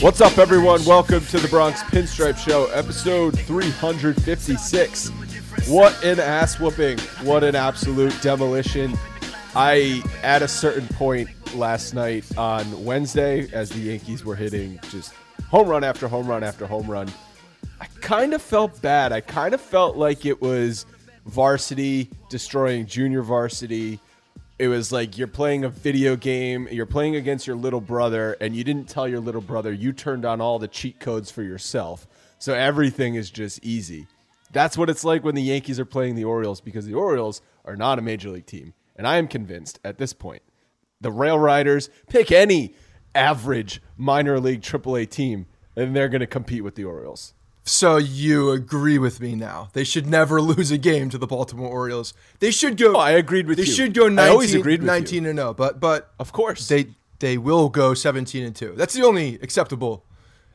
What's up, everyone? Welcome to the Bronx Pinstripe Show, episode 356. What an ass whooping. What an absolute demolition. I, at a certain point last night on Wednesday, as the Yankees were hitting just home run after home run after home run, I kind of felt bad. I kind of felt like it was varsity destroying junior varsity. It was like you're playing a video game, you're playing against your little brother, and you didn't tell your little brother you turned on all the cheat codes for yourself. So everything is just easy. That's what it's like when the Yankees are playing the Orioles because the Orioles are not a major league team. And I am convinced at this point, the Rail Riders pick any average minor league AAA team, and they're going to compete with the Orioles. So you agree with me now? They should never lose a game to the Baltimore Orioles. They should go. Oh, I agreed with they you. should go 19, I always agreed with 19 you. and 0, but but Of course. they they will go 17 and 2. That's the only acceptable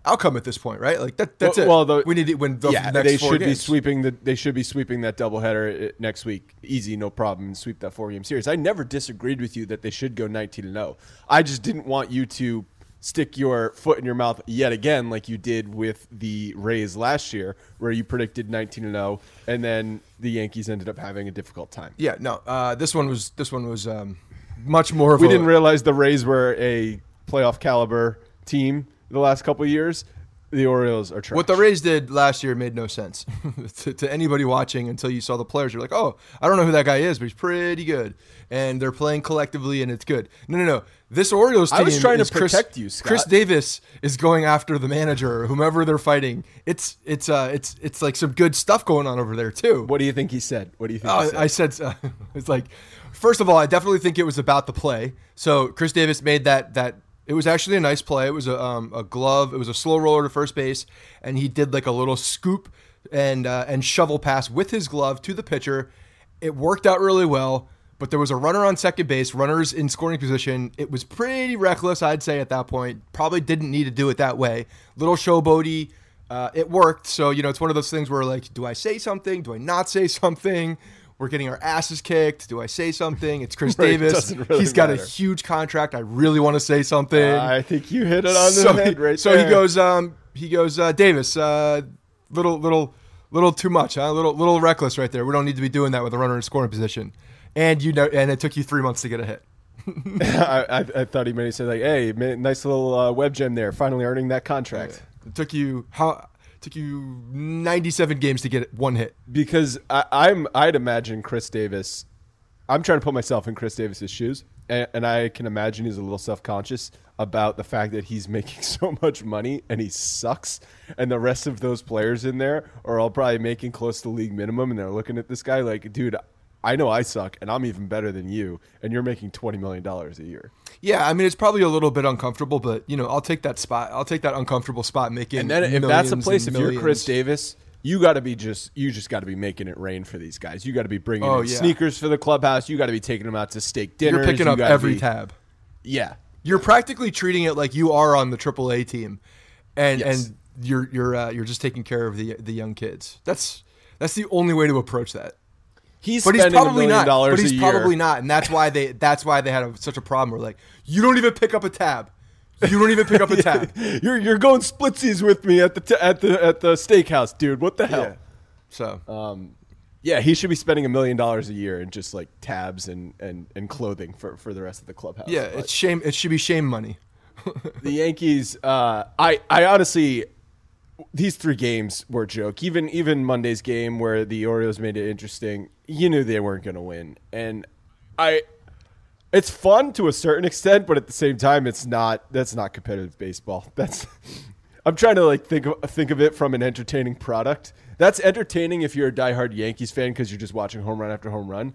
outcome at this point, right? Like that that's Well- it. well, the- we need to win the yeah, next they four should be sweeping the. They should be sweeping that doubleheader uh, next week. Easy, no problem. Sweep that four game series. I never disagreed with you that they should go 19 and 0. I just didn't want you to stick your foot in your mouth yet again, like you did with the Rays last year, where you predicted 19 and 0, and then the Yankees ended up having a difficult time. Yeah, no. Uh, this one was this one was um, much more of We a, didn't realize the Rays were a playoff caliber team the last couple of years. The Orioles are trash. What the Rays did last year made no sense to, to anybody watching until you saw the players. You're like, oh, I don't know who that guy is, but he's pretty good, and they're playing collectively, and it's good. No, no, no. This Orioles team. I was trying to is Chris- protect you, Scott. Chris Davis is going after the manager, whomever they're fighting. It's it's uh it's it's like some good stuff going on over there too. What do you think he said? What do you think? he Oh, said? I said uh, it's like first of all, I definitely think it was about the play. So Chris Davis made that that it was actually a nice play. It was a um, a glove. It was a slow roller to first base, and he did like a little scoop and uh, and shovel pass with his glove to the pitcher. It worked out really well. But there was a runner on second base, runners in scoring position. It was pretty reckless, I'd say, at that point. Probably didn't need to do it that way. Little showboaty. Uh, it worked. So, you know, it's one of those things where, like, do I say something? Do I not say something? We're getting our asses kicked. Do I say something? It's Chris Right, Davis. really He's got matter. a huge contract. I really want to say something. I think you hit it on the so head he, right so there. he goes, um, he goes, uh, Davis, uh, little, little, little too much, huh? Little, little reckless right there. We don't need to be doing that with a runner in scoring position. And you know, and it took you three months to get a hit. I, I, I thought he meant to say like, "Hey, man, nice little uh, web gem there, finally earning that contract." It took you how? Took you 97 games to get one hit. Because I, I'm, I'd imagine Chris Davis. I'm trying to put myself in Chris Davis's shoes, and, and I can imagine he's a little self conscious about the fact that he's making so much money and he sucks, and the rest of those players in there are all probably making close to league minimum, and they're looking at this guy like, dude. I know I suck, and I'm even better than you, and you're making twenty million dollars a year. Yeah, I mean it's probably a little bit uncomfortable, but you know I'll take that spot. I'll take that uncomfortable spot, making. And then if that's a place, if you're Chris. Davis, you got to be just you just got to be making it rain for these guys. You got to be bringing Oh, yeah. sneakers for the clubhouse. You got to be taking them out to steak dinners. you're picking You up every be- tab. Yeah, You're practically treating it like you are on the AAA team, and Yes. and you're you're uh, you're just taking care of the the young kids. That's that's the only way to approach that. He's But he's probably a not. dollars But he's probably not, and that's why they that's why they had a, such a problem. We're like, you don't even pick up a tab. You don't even pick up a tab. You're you're going splitsies with me at the t- at the at the steakhouse, dude. What the hell? Yeah. So Um, yeah, he should be spending a million dollars a year in just like tabs and, and, and clothing for, for the rest of the clubhouse. yeah, But- it's shame. It should be shame money. the Yankees. Uh, I I honestly, these three games were a joke. Even even Monday's game where the Orioles made it interesting, you knew they weren't going to win, and I. It's fun to a certain extent, but at the same time, it's not. That's not competitive baseball. That's. I'm trying to like think of, think of it from an entertaining product. That's entertaining if you're a diehard Yankees fan because you're just watching home run after home run.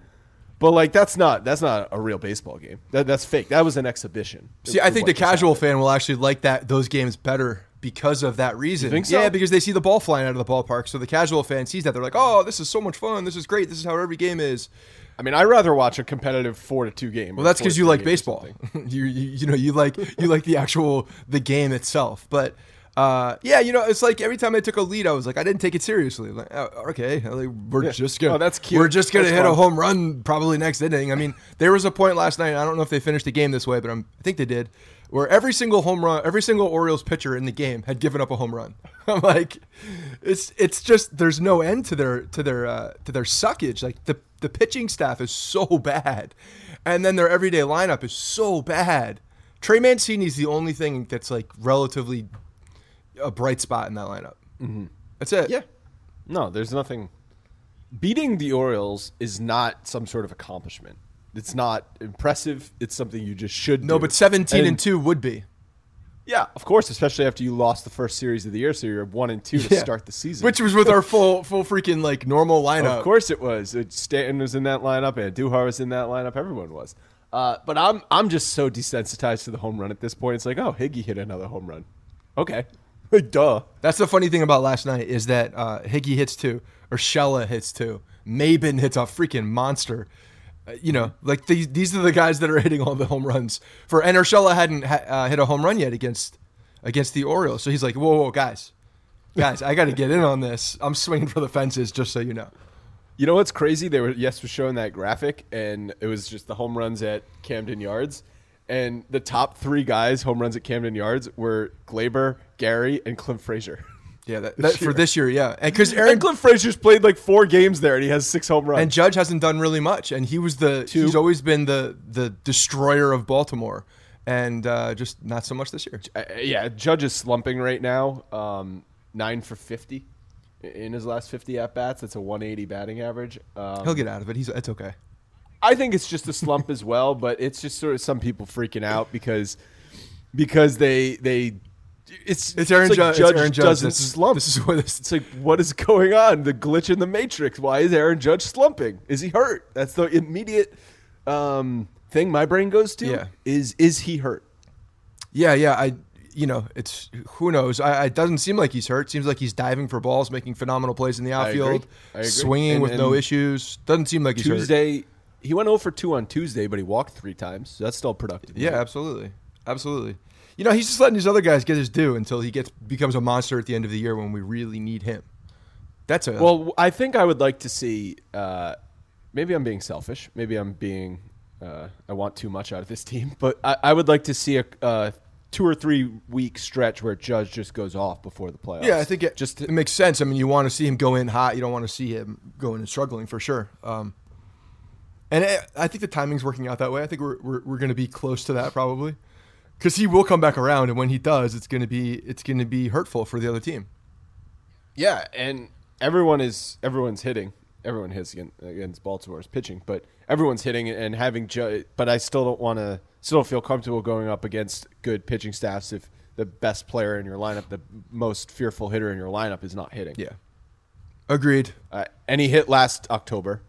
But like that's not that's not a real baseball game. That, that's fake. That was an exhibition. See, I think the casual happened. fan will actually like that those games better because of that reason. think so? Yeah, because they see the ball flying out of the ballpark. So the casual fan sees that they're like, "Oh, this is so much fun. This is great. This is how every game is." I mean, I'd rather watch a competitive four to two game. Well, that's because you like baseball. you, you you know you like you like the actual the game itself. But uh, yeah, you know it's like every time I took a lead, I was like, I didn't take it seriously. Like, oh, okay, like, we're Yeah. just gonna Oh, that's cute. we're just gonna That's hit a home run probably next inning. I mean, there was a point last night. I don't know if they finished the game this way, but I'm, I think they did. Where every single home run, every single Orioles pitcher in the game had given up a home run. I'm like, it's it's just there's no end to their to their uh, to their suckage. Like the the pitching staff is so bad, and then their everyday lineup is so bad. Trey Mancini's the only thing that's like relatively a bright spot in that lineup. Mm-hmm. That's it. Yeah. No, there's nothing. Beating the Orioles is not some sort of accomplishment. It's not impressive. It's something you just should No, do. but 17 and, 2 would be. Yeah, of course, especially after you lost the first series of the year, so you're one and two to Yeah. start the season. Which was with our full full freaking like normal lineup. Of course it was. It, Stanton was in that lineup, and Duhar was in that lineup. Everyone was. Uh, but I'm I'm just so desensitized to the home run at this point. It's like, oh, Higgy hit another home run. Okay, duh. That's the funny thing about last night is that uh, Higgy hits two, or Shella hits two, Maybin hits a freaking monster. Uh, you know, like these these are the guys that are hitting all the home runs for. And Urshela hadn't ha- uh, hit a home run yet against against the Orioles, so he's like, whoa, whoa, guys, guys, I got to get in on this. I'm swinging for the fences, just so you know. You know what's crazy? They were yes was showing that graphic, and it was just the home runs at Camden Yards, and the top three guys home runs at Camden Yards were Gleyber, Gary, and Clint Frazier. Yeah, that, that, for this year, yeah, and because And Aaron Clint Frazier's played like four games there, and he has six home runs. and Judge hasn't done really much, and he was the Two. he's always been the the destroyer of Baltimore, and uh, just not so much this year. Uh, yeah, Judge is slumping right now. Um, nine for fifty in his last fifty at bats. That's a one eighty batting average. Um, He'll get out of it. He's it's okay. I think it's just a slump as well, but it's just sort of some people freaking out because because they they it's It's Aaron like Judge. Judge it's Aaron Judge. doesn't This is, slump. this is what this. it's like what is going on? The glitch in the matrix. Why is Aaron Judge slumping? Is he hurt? That's the immediate um, thing my brain goes to. Yeah. Is is he hurt? Yeah, yeah. I, you know, it's who knows. I, it doesn't seem like he's hurt. Seems like he's diving for balls, making phenomenal plays in the I agree. outfield, I agree. swinging And- with no issues. Doesn't seem like he's hurt. Tuesday, he went 0 for 2 on Tuesday, but he walked three times. So that's still productive. Yeah, absolutely, absolutely. You know, he's just letting these other guys get his due until he gets becomes a monster at the end of the year when we really need him. That's a Well, I think I would like to see. Uh, maybe I'm being selfish. Maybe I'm being. Uh, I want too much out of this team, but I, I would like to see a, uh, two or three week stretch where Judge just goes off before the playoffs. Yeah, I think it just it makes sense. I mean, you want to see him go in hot. You don't want to see him going and struggling for sure. Um, and I I think the timing's working out that way. I think we're we're, we're going to be close to that probably, because he will come back around, and when he does, it's going to be it's going to be hurtful for the other team. Yeah, and everyone is everyone's hitting. Everyone hits against, against Baltimore's pitching, but everyone's hitting and having. Ju- but I still don't want to. Still don't feel comfortable going up against good pitching staffs if the best player in your lineup, the most fearful hitter in your lineup, is not hitting. Yeah, agreed. Uh, and he hit last October,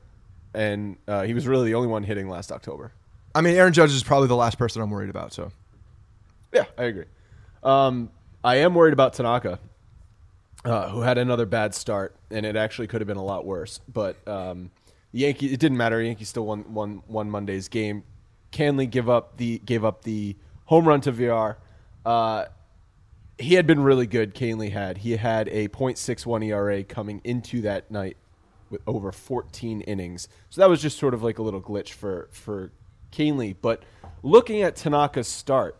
and uh, he was really the only one hitting last October. I mean, Aaron Judge is probably the last person I'm worried about. So Yeah, I agree. Um, I am worried about Tanaka, uh, who had another bad start, and it actually could have been a lot worse. But um, Yankee, it didn't matter. Yankees still won, won, won Monday's game. Kahnle give up the gave up the home run to VR. Uh, he had been really good. Kahnle had he had a .61 ERA coming into that night with over 14 innings. So that was just sort of like a little glitch for for Kahnle. But looking at Tanaka's start,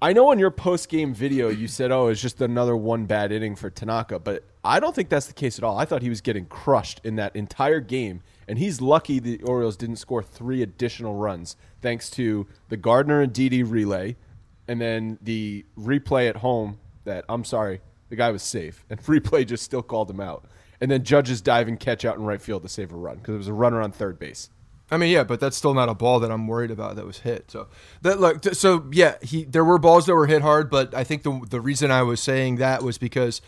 I know in your post game video you said, "Oh, it's just another one bad inning for Tanaka," but I don't think that's the case at all. I thought he was getting crushed in that entire game, and he's lucky the Orioles didn't score three additional runs thanks to the Gardner and Didi relay, and then the replay at home. That I'm sorry, the guy was safe, and replay just still called him out, and then Judge's diving catch out in right field to save a run because it was a runner on third base. I mean, yeah, but that's still not a ball that I'm worried about that was hit. So that look, so yeah, he there were balls that were hit hard, but I think the the reason I was saying that was because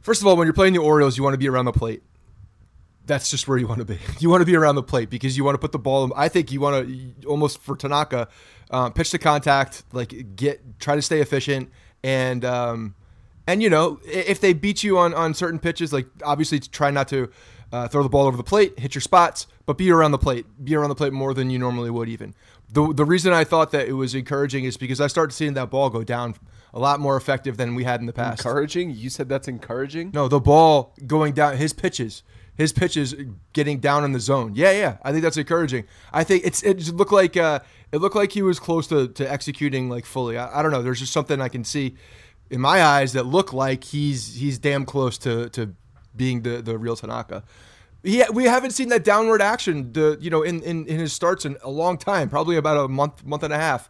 first of all, when you're playing the Orioles, you want to be around the plate. That's just where you want to be. You want to be around the plate because you want to put the ball. I think you want to almost for Tanaka, uh, pitch the contact, like get try to stay efficient and um, and you know if they beat you on on certain pitches, like obviously try not to uh, throw the ball over the plate, hit your spots, but be around the plate, be around the plate more than you normally would. Even the the reason I thought that it was encouraging is because I started seeing that ball go down a lot more effective than we had in the past. Encouraging? You said that's encouraging. No, the ball going down, his pitches, his pitches getting down in the zone. Yeah, yeah, I think that's encouraging. I think it's it looked like uh, it looked like he was close to, to executing like fully. I, I don't know. There's just something I can see in my eyes that look like he's he's damn close to to being the the real Tanaka. Yeah, we haven't seen that downward action, the you know, in, in, in his starts in a long time, probably about a month month and a half,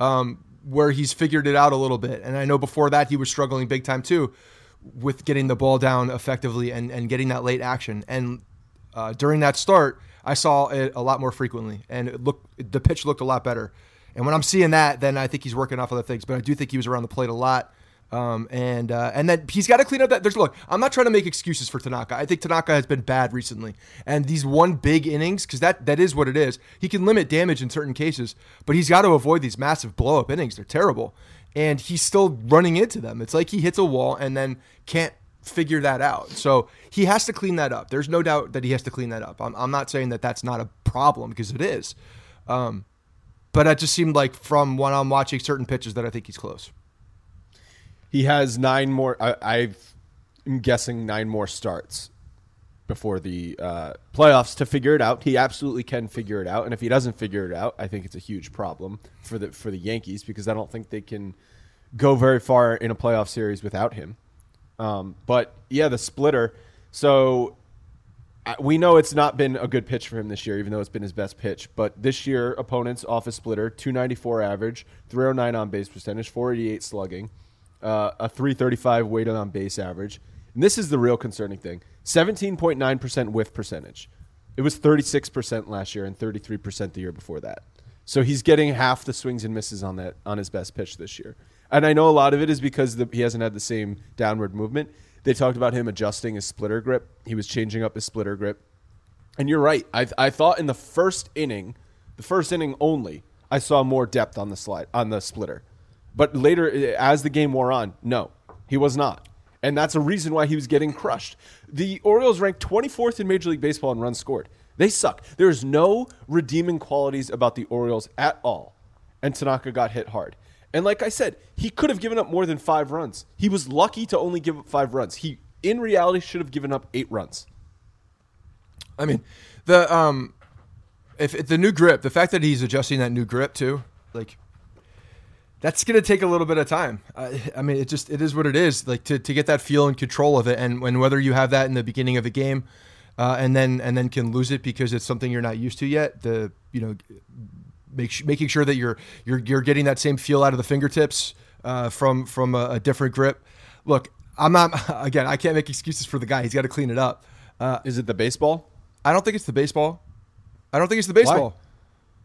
um, where he's figured it out a little bit. And I know before that he was struggling big time too, with getting the ball down effectively and, and getting that late action. And uh, during that start, I saw it a lot more frequently, and it looked the pitch looked a lot better. And when I'm seeing that, then I think he's working off other things. But I do think he was around the plate a lot. Um, and uh, and then he's got to clean up that. There's look. I'm not trying to make excuses for Tanaka. I think Tanaka has been bad recently, and these one big innings because that that is what it is. He can limit damage in certain cases, but he's got to avoid these massive blow up innings. They're terrible, and he's still running into them. It's like he hits a wall and then can't figure that out. So he has to clean that up. There's no doubt that he has to clean that up. I'm, I'm not saying that that's not a problem because it is. Um, but it just seemed like from when I'm watching certain pitches that I think he's close. He has nine more. I, I'm guessing nine more starts before the uh, playoffs to figure it out. He absolutely can figure it out, and if he doesn't figure it out, I think it's a huge problem for the for the Yankees because I don't think they can go very far in a playoff series without him. Um, but yeah, the splitter. So we know it's not been a good pitch for him this year, even though it's been his best pitch. But this year, opponents off a splitter, 294 average, 309 on base percentage, 488 slugging, uh, a 335 weighted on base average. And this is the real concerning thing 17.9% whiff percentage. It was 36% last year and 33% the year before that. So he's getting half the swings and misses on that on his best pitch this year. And I know a lot of it is because the, he hasn't had the same downward movement. They talked about him adjusting his splitter grip. He was changing up his splitter grip. And you're right. I, I thought in the first inning, the first inning only, I saw more depth on the slide on the splitter. But later, as the game wore on, no, he was not. And that's a reason why he was getting crushed. The Orioles ranked 24th in Major League Baseball in runs scored. They suck. There's no redeeming qualities about the Orioles at all. And Tanaka got hit hard. And like I said, he could have given up more than five runs. He was lucky to only give up five runs. He, in reality, should have given up eight runs. I mean, the um, if, if the new grip, the fact that he's adjusting that new grip too, like that's going to take a little bit of time. I, I mean, it just it is what it is. Like to, to get that feel and control of it, and when whether you have that in the beginning of the game, uh, and then and then can lose it because it's something you're not used to yet. The you know, make, making sure that you're you're you're getting that same feel out of the fingertips uh, from from a, a different grip. Look, I'm not again. I can't make excuses for the guy. He's got to clean it up. Uh, Is it the baseball? I don't think it's the baseball. I don't think it's the baseball.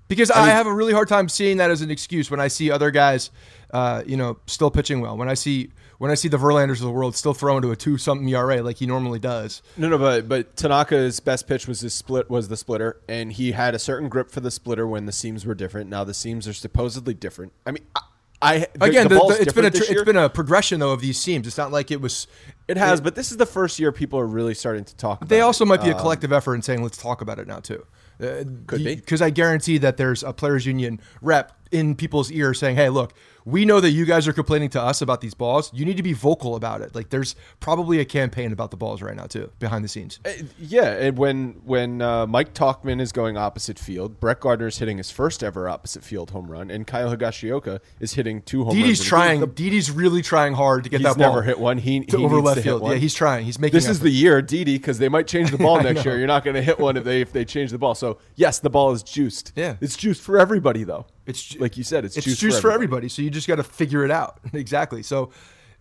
Because I, mean- have a really hard time seeing that as an excuse when I see other guys, uh, you know, still pitching well. When I see when I see the Verlanders of the world still throwing to a two something ERA like he normally does. No, no, but but Tanaka's best pitch was his split was the splitter, and he had a certain grip for the splitter when the seams were different. Now the seams are supposedly different. I mean, I, I the- Again, the the, it's been a tr- it's been a progression though of these seams. It's not like it was. It has, but this is the first year people are really starting to talk. about They it. also might be a collective effort in saying let's talk about it now too. Uh, Could be. because I guarantee that there's a players union rep in people's ear saying, "Hey, look, we know that you guys are complaining to us about these balls. You need to be vocal about it." Like there's probably a campaign about the balls right now too behind the scenes. Uh, Yeah, and when when uh, Mike Tauchman is going opposite field, Brett Gardner is hitting his first ever opposite field home run, and Kyle Higashioka is hitting two home runs. Didi's game. trying. The- Didi's really trying hard to get that ball. never hit one. He, to he over needs left to hit field. one. Yeah, he's trying. He's making. This is the year, Didi, because they might change the ball next year. You're not going to hit one if they if they change the ball. So yes, the ball is juiced. Yeah. it's juiced for everybody though. It's like you said, it's, it's juiced, juice for everybody. So you just got to figure it out exactly. So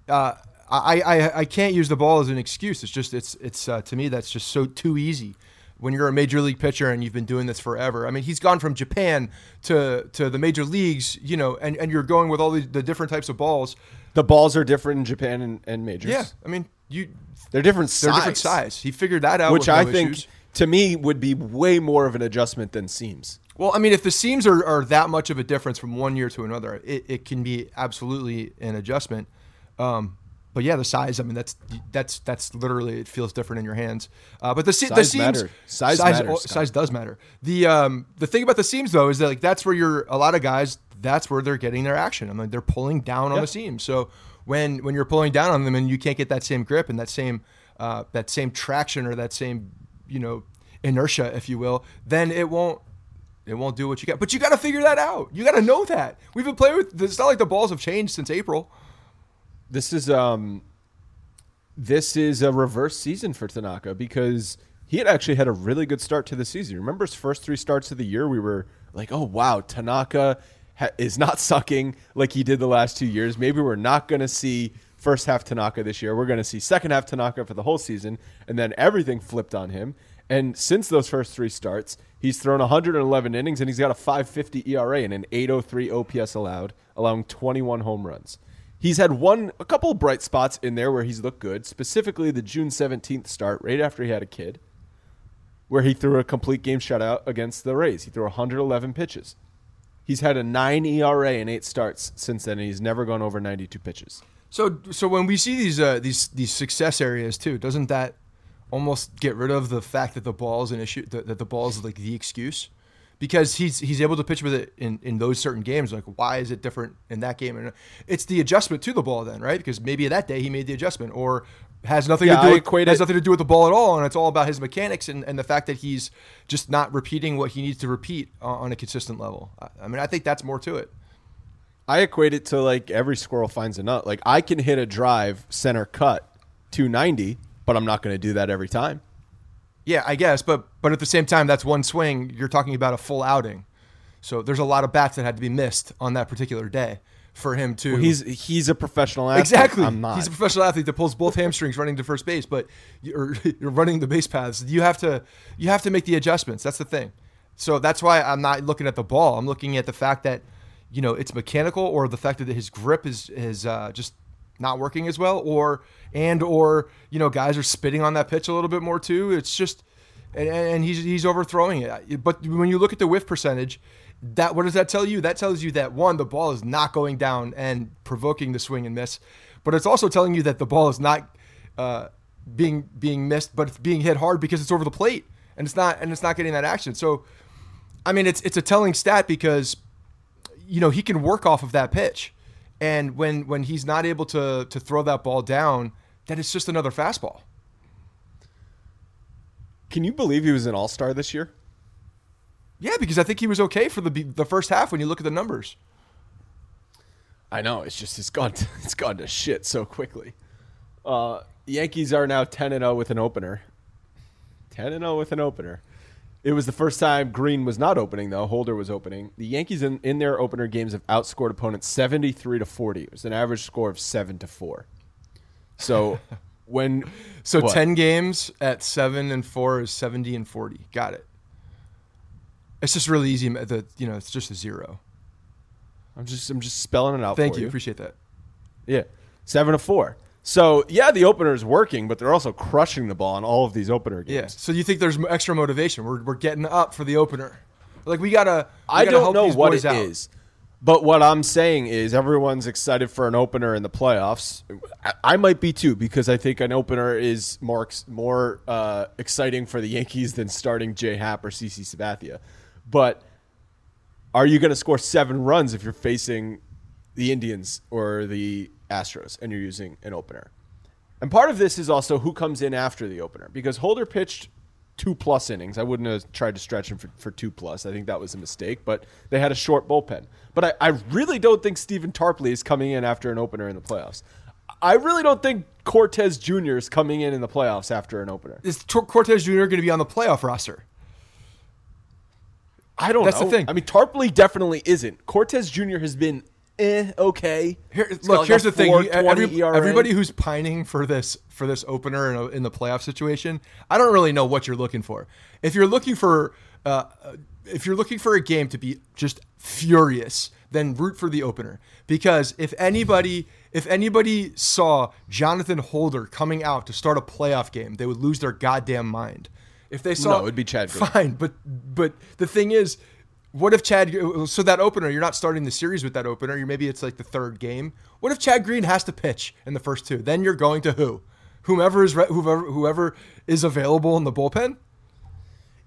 uh, I, I I can't use the ball as an excuse. It's just it's it's uh, to me that's just so too easy. When you're a major league pitcher and you've been doing this forever, I mean, he's gone from Japan to to the major leagues, you know, and, and you're going with all the, the different types of balls. The balls are different in Japan and, and majors. Yeah, I mean, you they're different they're size. different size. He figured that out, which no I think issues. To me would be way more of an adjustment than seams. Well, I mean, if the seams are, are that much of a difference from one year to another, it, it can be absolutely an adjustment. Um, but yeah, the size. I mean, that's that's that's literally it feels different in your hands. Uh, but the se- the Size seams matter. Size size, matters, size does matter. The um, the thing about the seams though is that like that's where you're a lot of guys. That's where they're getting their action. I mean, they're pulling down on the seams. So when when you're pulling down on them and you can't get that same grip and that same uh, that same traction or that same you know inertia, if you will, then it won't it won't do what you got. But you got to figure that out. You got to know that. We've been playing with. It's not like the balls have changed since April. This is um this is a reverse season for Tanaka because he had actually had a really good start to the season. Remember his first three starts of the year? We were like, oh wow, Tanaka ha- is not sucking like he did the last two years. Maybe we're not going to see first half Tanaka this year. We're going to see second half Tanaka for the whole season, and then everything flipped on him. And since those first three starts, he's thrown 111 innings and he's got a 550 ERA and an 803 OPS allowed, allowing 21 home runs. He's had one, a couple of bright spots in there where he's looked good, specifically the June 17th start, right after he had a kid, where he threw a complete game shutout against the Rays. He threw 111 pitches. He's had a 9 ERA in eight starts since then, and he's never gone over 92 pitches. So so when we see these uh, these these success areas too, doesn't that almost get rid of the fact that the ball is an issue? That, that the ball is like the excuse. Because he's he's able to pitch with it in, in those certain games. Like, why is it different in that game? And it's the adjustment to the ball, then, right? Because maybe that day he made the adjustment, or has nothing Yeah, to do I with, has nothing to do with the ball at all, and it's all about his mechanics and, and the fact that he's just not repeating what he needs to repeat on, on a consistent level. I, I mean, I think that's more to it. I equate it to like every squirrel finds a nut. Like I can hit a drive center cut 290, but I'm not going to do that every time. Yeah, I guess, but but at the same time, that's one swing. You're talking about a full outing, so there's a lot of bats that had to be missed on that particular day for him to. He's he's a professional athlete. exactly. I'm not. He's a professional athlete that pulls both hamstrings running to first base, but you're, you're running the base paths. You have to you have to make the adjustments. That's the thing. So that's why I'm not looking at the ball. I'm looking at the fact that you know it's mechanical, or the fact that his grip is is uh, just not working as well, or and or you know guys are spitting on that pitch a little bit more too. It's just and, and he's he's overthrowing it. But when you look at the whiff percentage, that what does that tell you? That tells you that one, the ball is not going down and provoking the swing and miss, but it's also telling you that the ball is not uh, being being missed, but it's being hit hard because it's over the plate and it's not and it's not getting that action. So, I mean, it's it's a telling stat because you know he can work off of that pitch, and when when he's not able to to throw that ball down, then it's just another fastball. Can you believe he was an All Star this year? Yeah, because I think he was okay for the the first half when you look at the numbers. I know it's just it's gone it's gone to shit so quickly. Uh, Yankees are now ten and zero with an opener. Ten and zero with an opener. It was the first time Green was not opening though. Holder was opening. The Yankees in, in their opener games have outscored opponents seventy three to forty. It was an average score of seven to four. So when So what? ten games at seven and four is seventy and forty. Got it. It's just really easy. The you know it's just a zero. I'm just I'm just spelling it out. Thank for you. Appreciate that. Yeah, seven to four. So yeah, the opener is working, but they're also crushing the ball in all of these opener games. Yeah. So you think there's extra motivation? We're, we're getting up for the opener. Like we gotta. we I gotta don't know what it out. is, but what I'm saying is everyone's excited for an opener in the playoffs. I, I might be too because I think an opener is more more uh, exciting for the Yankees than starting J Happ or CC Sabathia. But are you going to score seven runs if you're facing the Indians or the Astros and you're using an opener? And part of this is also who comes in after the opener because Holder pitched two plus innings. I wouldn't have tried to stretch him for, for two plus. I think that was a mistake, but they had a short bullpen. But I, I really don't think Stephen Tarpley is coming in after an opener in the playoffs. I really don't think Cortes Jr. is coming in in the playoffs after an opener. Is Tor- Cortes Jr. going to be on the playoff roster? I don't know. That's the thing. I mean, Tarpley definitely isn't. Cortes Jr. has been eh, okay. Here, He's look, like here's the thing. 4.20 Every- everybody who's pining for this for this opener in, a, in the playoff situation, I don't really know what you're looking for. If you're looking for uh, if you're looking for a game to be just furious, then root for the opener. Because if anybody if anybody saw Jonathan Holder coming out to start a playoff game, they would lose their goddamn mind. If they saw No, it'd be Chad Green. Fine, but but the thing is, what if Chad? So that opener, you're not starting the series with that opener. You maybe it's like the third game. What if Chad Green has to pitch in the first two? Then you're going to who? Whomever is whoever whoever is available in the bullpen.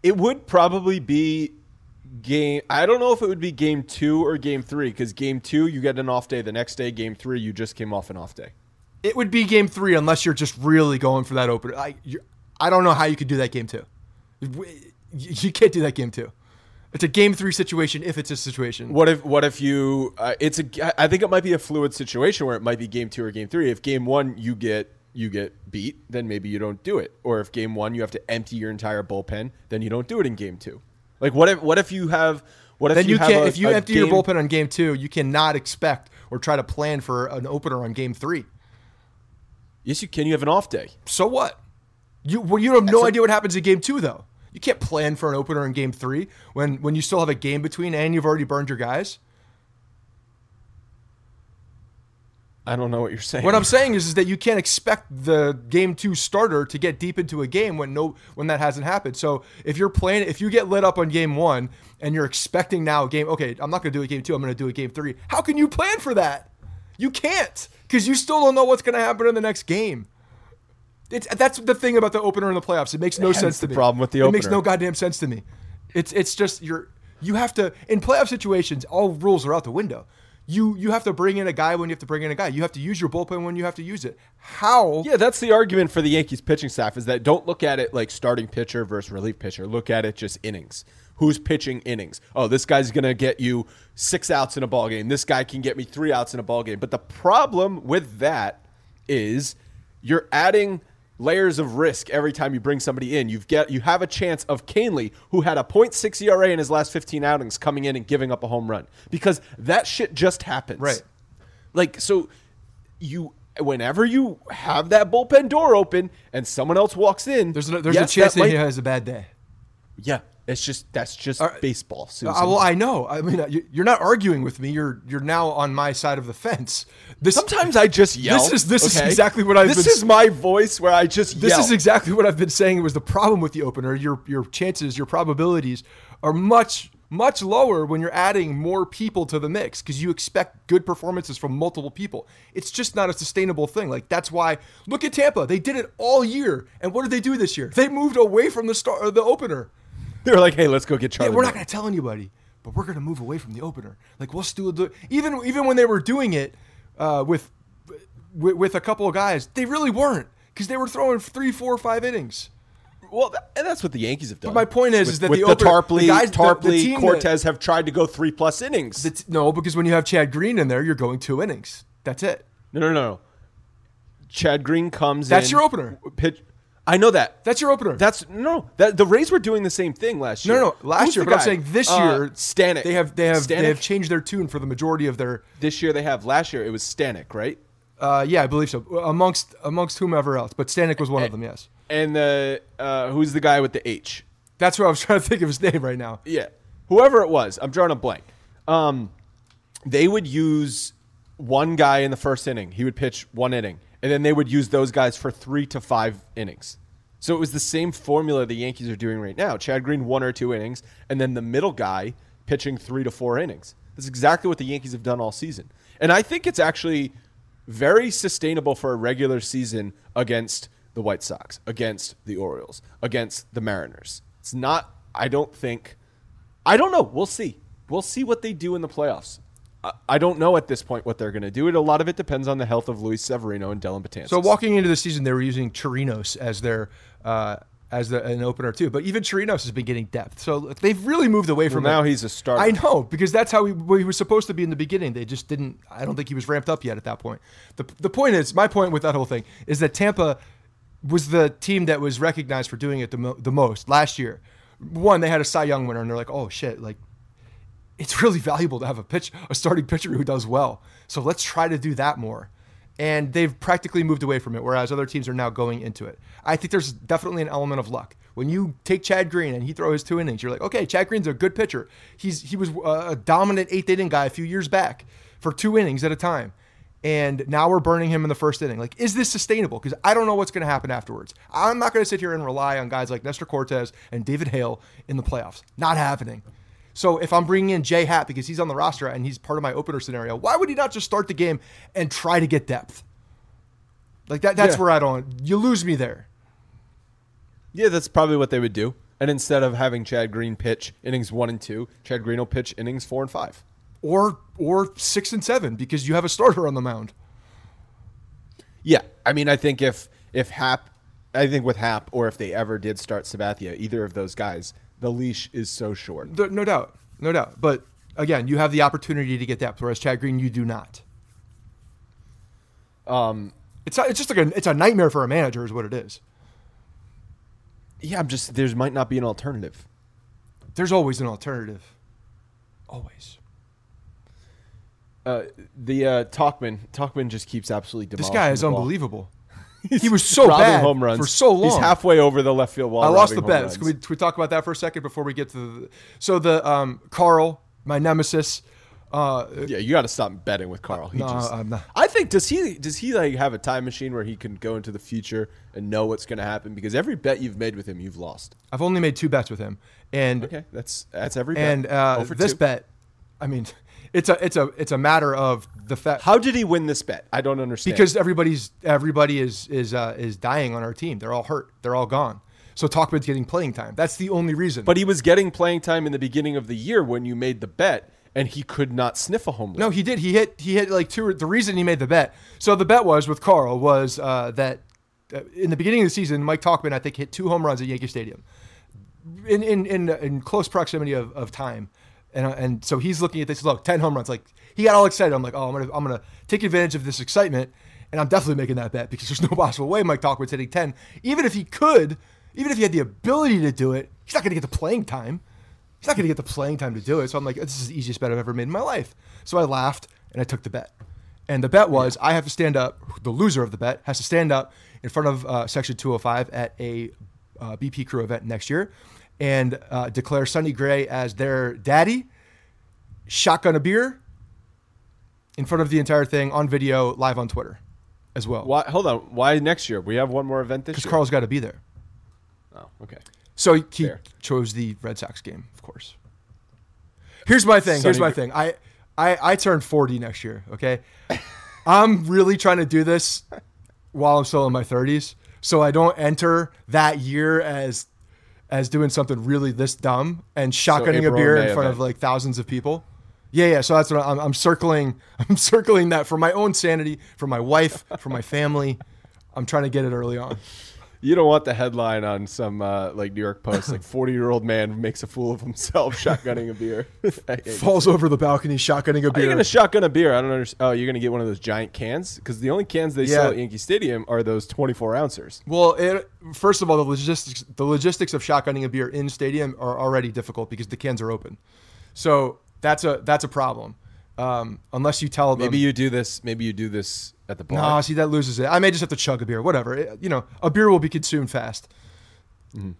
It would probably be game. I don't know if it would be game two or game three because game two you get an off day. The next day, game three, you just came off an off day. It would be game three unless you're just really going for that opener. I I don't know how you could do that game two. You you can't do that game two. It's a game three situation if it's a situation. What if? What if you? Uh, it's a. I think it might be a fluid situation where it might be game two or game three. If game one you get you get beat, then maybe you don't do it. Or if game one you have to empty your entire bullpen, then you don't do it in game two. Like what if? What if you have? What if then you, have can't. a- if you empty your bullpen on game two, you cannot expect or try to plan for an opener on game three. Yes, you can. You have an off day. So what? You well, you have no idea what happens in game two though. You can't plan for an opener in game three when when you still have a game between and you've already burned your guys. I don't know what you're saying. What I'm saying is, is that you can't expect the game two starter to get deep into a game when no when that hasn't happened. So if you're playing, if you get lit up on game one and you're expecting now a game, okay, I'm not going to do a game two, I'm going to do a game three. How can you plan for that? You can't because you still don't know what's going to happen in the next game. It's that's the thing about the opener in the playoffs. It makes no Hence sense to the me. problem with the It makes opener. no goddamn sense to me. It's it's just you're you have to in playoff situations. All rules are out the window. You you have to bring in a guy when you have to bring in a guy. You have to use your bullpen when you have to use it. How? Yeah, that's the argument for the Yankees pitching staff is that don't look at it like starting pitcher versus relief pitcher. Look at it just innings. Who's pitching innings? Oh, this guy's going to get you 6 outs in a ball game. This guy can get me 3 outs in a ball game. But the problem with that is you're adding layers of risk every time you bring somebody in. You've get you have a chance of Kahnle, who had a 0.6 ERA in his last 15 outings, coming in and giving up a home run because that shit just happens. Right. Like so, you whenever you have that bullpen door open and someone else walks in, There's a, there's yes, a chance that, might- he has a bad day. yeah, it's just that's just right. baseball. Susan. Uh, well, I know. I mean, you- you're not arguing with me. You're you're now on my side of the fence. This Sometimes I just yell. This is this is exactly what I've This been. is my voice where I just This yell. is exactly what I've been saying. It was the problem with the opener. Your your chances, your probabilities are much much lower when you're adding more people to the mix because you expect good performances from multiple people. It's just not a sustainable thing. Like that's why look at Tampa. They did it all year, and what did they do this year? They moved away from the star the opener. They're like, hey, let's go get Yeah, Charlie. we're not going to tell anybody, but we're going to move away from the opener. Like we'll still do even even when they were doing it uh, with, with with a couple of guys, they really weren't because they were throwing three, four, five innings. Well, and that's what the Yankees have done. But my point is- with, is that the the, opener- Tarpley, the guys- the- the Tarpley, team that- Cortes have tried to go three plus innings. T- no, because when you have Chad Green in there, you're going two innings. That's it. no, no, no. Chad Green comes. In. That's in, your opener. Pitch. I know that. That's your opener. That's no. That the Rays were doing the same thing last year. no, no. Last Who's year, but I'm saying this Uh, year, Stanek. They have they have they have changed their tune for the majority of their. This year they have. Last year it was Stanek, right? Uh, yeah, I believe so. Amongst amongst whomever else, but Stanek was one of them. Yes, And the uh, who's the guy with the H? that's what I was trying to think of his name right now. Yeah, whoever it was, I'm drawing a blank. Um, they would use one guy in the first inning. He would pitch one inning, and then they would use those guys for three to five innings. So it was the same formula the Yankees are doing right now. Chad Green one or two innings, and then the middle guy pitching three to four innings. That's exactly what the Yankees have done all season, and I think it's actually very sustainable for a regular season against the White Sox, against the Orioles, against the Mariners. It's not. I don't think. I don't know. We'll see. We'll see what they do in the playoffs. I, don't know at this point what they're going to do. It a lot of it depends on the health of Luis Severino and Dellin Betances. So walking into the season, they were using Chirinos as their uh, as the, an opener too. But even Chirinos has been getting depth, so they've really moved away from now it. he's a starter. I know because that's how he, well, he was supposed to be in the beginning. They just didn't. I don't think he was ramped up yet at that point. the The point is, my point with that whole thing is that Tampa was the team that was recognized for doing it the, mo- the most last year. One, they had a Cy Young winner, and they're like, oh shit, like it's really valuable to have a pitch a starting pitcher who does well. So let's try to do that more. And they've practically moved away from it, whereas other teams are now going into it. I think there's definitely an element of luck. When you take Chad Green and he throws two innings, you're like, okay, Chad Green's a good pitcher. He's he was a dominant eighth inning guy a few years back for two innings at a time. And now we're burning him in the first inning. Like, is this sustainable? Because I don't know what's going to happen afterwards. I'm not going to sit here and rely on guys like Nestor Cortes and David Hale in the playoffs. Not happening. So if I'm bringing in Jay Happ because he's on the roster and he's part of my opener scenario, why would he not just start the game and try to get depth? Like that that's Yeah. where I don't you lose me there. yeah, that's probably what they would do. And instead of having Chad Green pitch innings one and two, Chad Green will pitch innings four and five. Or or 6 and 7 because you have a starter on the mound. Yeah, I mean, I think if if Happ, I think with Happ, or if they ever did start Sabathia, either of those guys, the leash is so short. No doubt. No doubt. But again, you have the opportunity to get depth whereas Chad Green you do not. Um, It's not, it's just like a it's a nightmare for a manager is what it is. yeah, I'm just there might not be an alternative. There's always an alternative. Always. Uh, the uh, Tauchman, Tauchman just keeps absolutely This guy is unbelievable. He was so bad home runs for so long. He's halfway over the left field wall. I lost the bet. Can we, can we talk about that for a second before we get to the so the um, Carl, my nemesis. Uh, Yeah, you got to stop betting with Carl. He No, just, I'm not. I think does he does he like have a time machine where he can go into the future and know what's going to happen? Because every bet you've made with him, you've lost. I've only made two bets with him, and Okay, that's that's every bet. and uh, this two. bet, I mean, it's a it's a it's a matter of the fact How did he win this bet? I don't understand. because everybody's everybody is is uh, is dying on our team. They're all hurt. They're all gone. So Tauchman's getting playing time. That's the only reason. but he was getting playing time in the beginning of the year when you made the bet, and he could not sniff a home run. No, he did. He hit. He hit like two. The reason he made the bet. So the bet was with Carl was uh, that uh, in the beginning of the season, Mike Tauchman I think hit two home runs at Yankee Stadium, in in in, in close proximity of, of time, and and so he's looking at this. Look, ten home runs. Like he got all excited. I'm like, oh, I'm gonna I'm gonna take advantage of this excitement, and I'm definitely making that bet because there's no possible way Mike Tauchman's hitting ten. Even if he could, even if he had the ability to do it, he's not gonna get the playing time. He's not to get the playing time to do it. So I'm like, this is the easiest bet I've ever made in my life. So I laughed and I took the bet. And the bet was I have to stand up, the loser of the bet has to stand up in front of uh, Section 205 at a uh, BP crew event next year and uh, declare Sonny Gray as their daddy, shotgun a beer in front of the entire thing on video, live on Twitter as well. Why? Hold on. Why next year? We have one more event this year. Because. Carl's got to be there. Oh, okay. So he Fair. chose the Red Sox game, of course. Here's my thing. Here's my Gr- thing. I, I I turn 40 next year. Okay, I'm really trying to do this while I'm still in my 30s, so I don't enter that year as as doing something really this dumb and shotgunning a beer in front of like thousands of people. Yeah, yeah. So that's what I'm, I'm circling. I'm circling that for my own sanity, for my wife, for my family. I'm trying to get it early on. You don't want the headline on some uh, like New York Post, like forty year old man makes a fool of himself shotgunning a beer. Falls over the balcony, shotgunning a Are you beer. gonna shotgun a beer? I don't understand. Oh, you're gonna get one of those giant cans because the only cans they sell at Yankee Stadium are those 24 ouncers. Well, it, first of all, the logistics the logistics of shotgunning a beer in stadium are already difficult because the cans are open. So that's a that's a problem. Um, unless you tell them, Maybe you do this. Maybe you do this at the bar. Nah, see that loses it. I may just have to chug a beer. Whatever. It- you know, a beer will be consumed fast.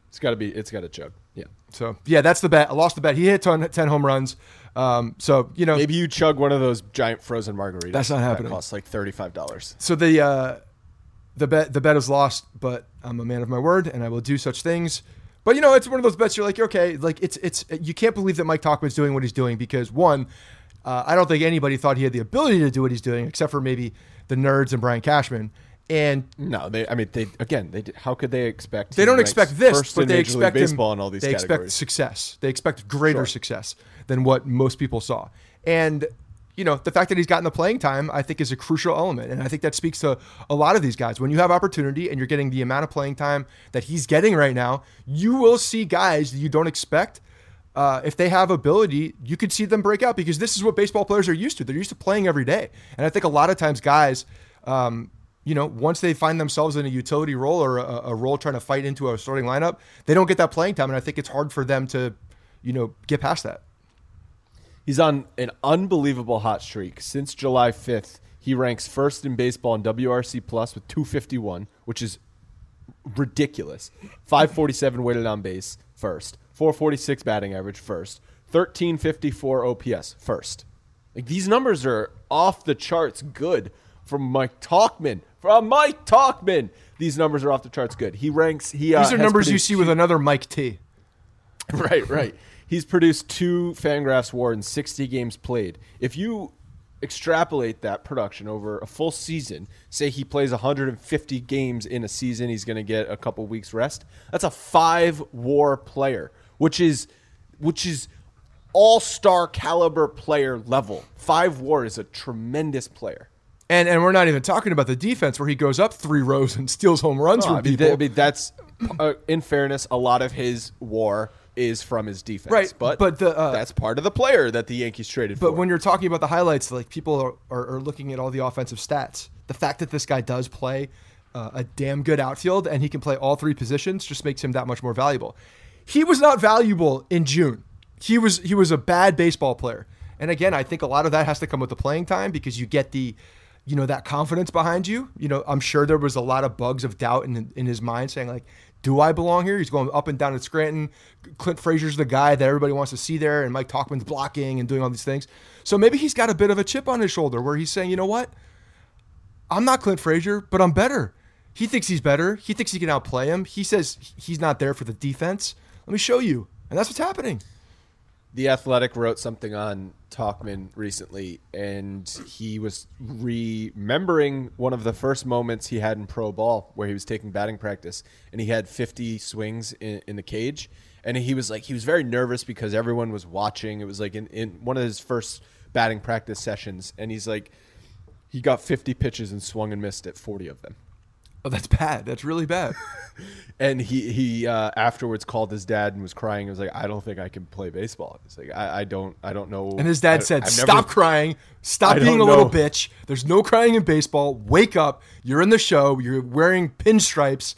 It's got to be. It's got to chug. Yeah. So yeah, that's the bet. I lost the bet. He hit 10, 10 home runs. Um, so you know, Maybe you chug one of those giant frozen margaritas. That's not happening. That costs like thirty five dollars. so the uh, the bet the bet is lost, but I'm a man of my word, and I will do such things. But you know, it's one of those bets. You're like, okay, like it's it's you can't believe that Mike Tauchman's doing what he's doing because one, uh, I don't think anybody thought he had the ability to do what he's doing, except for maybe the nerds and Brian Cashman. And No, they. I mean, they again. They. How could they expect? they don't expect this, but they Major League expect him- baseball in all these They expect success. They expect greater Sure. success than what most people saw. And you know, the fact that he's gotten the playing time, I think, is a crucial element. And I think that speaks to a lot of these guys. When you have opportunity and you're getting the amount of playing time that he's getting right now, you will see guys that you don't expect. Uh, if they have ability, you could see them break out because this is what baseball players are used to. They're used to playing every day. And I think a lot of times guys, um, you know, once they find themselves in a utility role or a, a role trying to fight into a starting lineup, they don't get that playing time. And I think it's hard for them to, you know, get past that. He's on an unbelievable hot streak. Since July 5th, he ranks first in baseball in WRC Plus with 251, which is ridiculous. 547 weighted on base, first. 446 batting average, first. 1354 OPS, first. Like these numbers are off the charts good from Mike Tauchman. From Mike Tauchman. These numbers are off the charts good. He ranks he uh, These are numbers you see with another Mike T. right, right. He's produced two Fangraphs WAR in 60 games played. If you extrapolate that production over a full season, say he plays 150 games in a season, he's going to get a couple weeks rest. That's a five WAR player, which is which is all-star caliber player level. Five WAR is a tremendous player. And and we're not even talking about the defense where he goes up three rows and steals home runs from I mean, people. th- I mean, that's uh, in fairness, a lot of his WAR is from his defense, Right, But but the, uh, that's part of the player that the Yankees traded for. But when you're talking about the highlights, like people are, are, are looking at all the offensive stats. The fact that this guy does play uh, a damn good outfield and he can play all three positions just makes him that much more valuable. He was not valuable in June. He was he was a bad baseball player. And again, I think a lot of that has to come with the playing time because you get the you know that confidence behind you. You know, I'm sure there was a lot of bugs of doubt in in his mind saying like do I belong here? He's going up and down at Scranton. Clint Frazier's the guy that everybody wants to see there, and Mike Tauchman's blocking and doing all these things. So maybe he's got a bit of a chip on his shoulder where he's saying, you know what? I'm not Clint Frazier, but I'm better. He thinks he's better. He thinks he can outplay him. He says he's not there for the defense. Let me show you. And that's what's happening. The Athletic wrote something on Tauchman recently, and he was remembering one of the first moments he had in pro ball where he was taking batting practice, and he had 50 swings in, in the cage, and he was like he was very nervous because everyone was watching. It was like in, in one of his first batting practice sessions, and he's like he got 50 pitches and swung and missed at 40 of them. Oh, that's bad. That's really bad. And he he uh, afterwards called his dad and was crying. He was like, "I don't think I can play baseball." He's like, "I, I don't I don't know." And his dad I- said, I've "Stop never- crying. Stop I being a little know." bitch. There's no crying in baseball. Wake up. You're in the show. You're wearing pinstripes.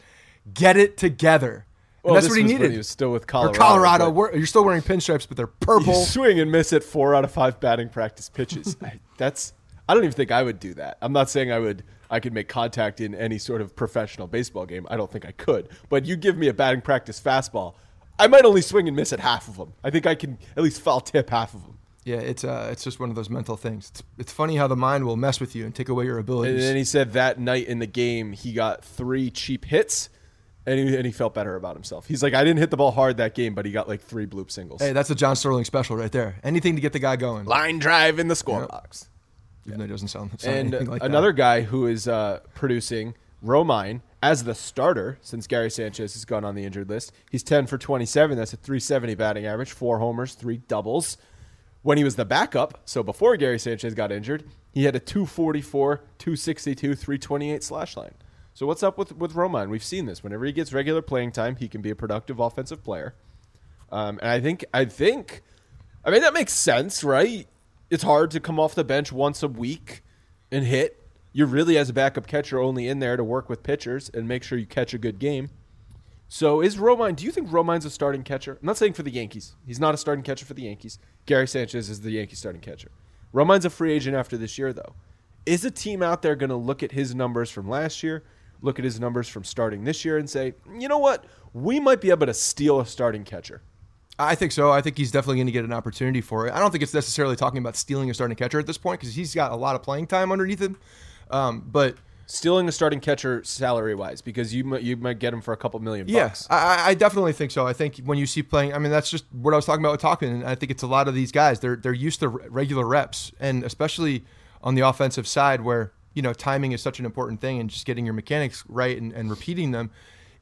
Get it together." And Well, that's what he needed. he was still with or Colorado. Colorado. but You're still wearing pinstripes, but they're purple. Swing and miss at four out of five batting practice pitches. That's I don't even think I would do that. I'm not saying I would. I could make contact in any sort of professional baseball game. I don't think I could. But you give me a batting practice fastball, I might only swing and miss at half of them. I think I can at least foul tip half of them. Yeah, it's uh, it's just one of those mental things. It's, it's funny how the mind will mess with you and take away your abilities. And then he said that night in the game, he got three cheap hits, and he, and he felt better about himself. He's like, I didn't hit the ball hard that game, but he got like three bloop singles. hey, that's a John Sterling special right there. Anything to get the guy going. Line drive in the scorebox. Even though it doesn't sound, sound And like that. another guy who is uh, producing Romine as the starter since Gary Sanchez has gone on the injured list. He's 10 for 27. That's a 370 batting average, four homers, three doubles. When he was the backup, so before Gary Sanchez got injured, he had a 244, 262, 328 slash line. So what's up with with Romine? We've seen this. Whenever he gets regular playing time, he can be a productive offensive player. Um, and I think I think, I mean that makes sense, right? It's hard to come off the bench once a week and hit. You're really as a backup catcher only in there to work with pitchers and make sure you catch a good game. So is Romine? Do you think Romine's a starting catcher? I'm not saying for the Yankees. He's not a starting catcher for the Yankees. Gary Sanchez is the Yankee starting catcher. Romine's a free agent after this year, though. Is a team out there going to look at his numbers from last year, look at his numbers from starting this year, and say, you know what? We might be able to steal a starting catcher. I think so. I think he's definitely going to get an opportunity for it. I don't think it's necessarily talking about stealing a starting catcher at this point because he's got a lot of playing time underneath him. Um, but Stealing a starting catcher salary wise because you might, you might get him for a couple million bucks. Yes, I, I definitely think so. I think when you see playing, I mean, that's just what I was Tauchman about with talking. And I think it's a lot of these guys. They're they're used to regular reps, and especially on the offensive side, where you know timing is such an important thing, and just getting your mechanics right and, and repeating them.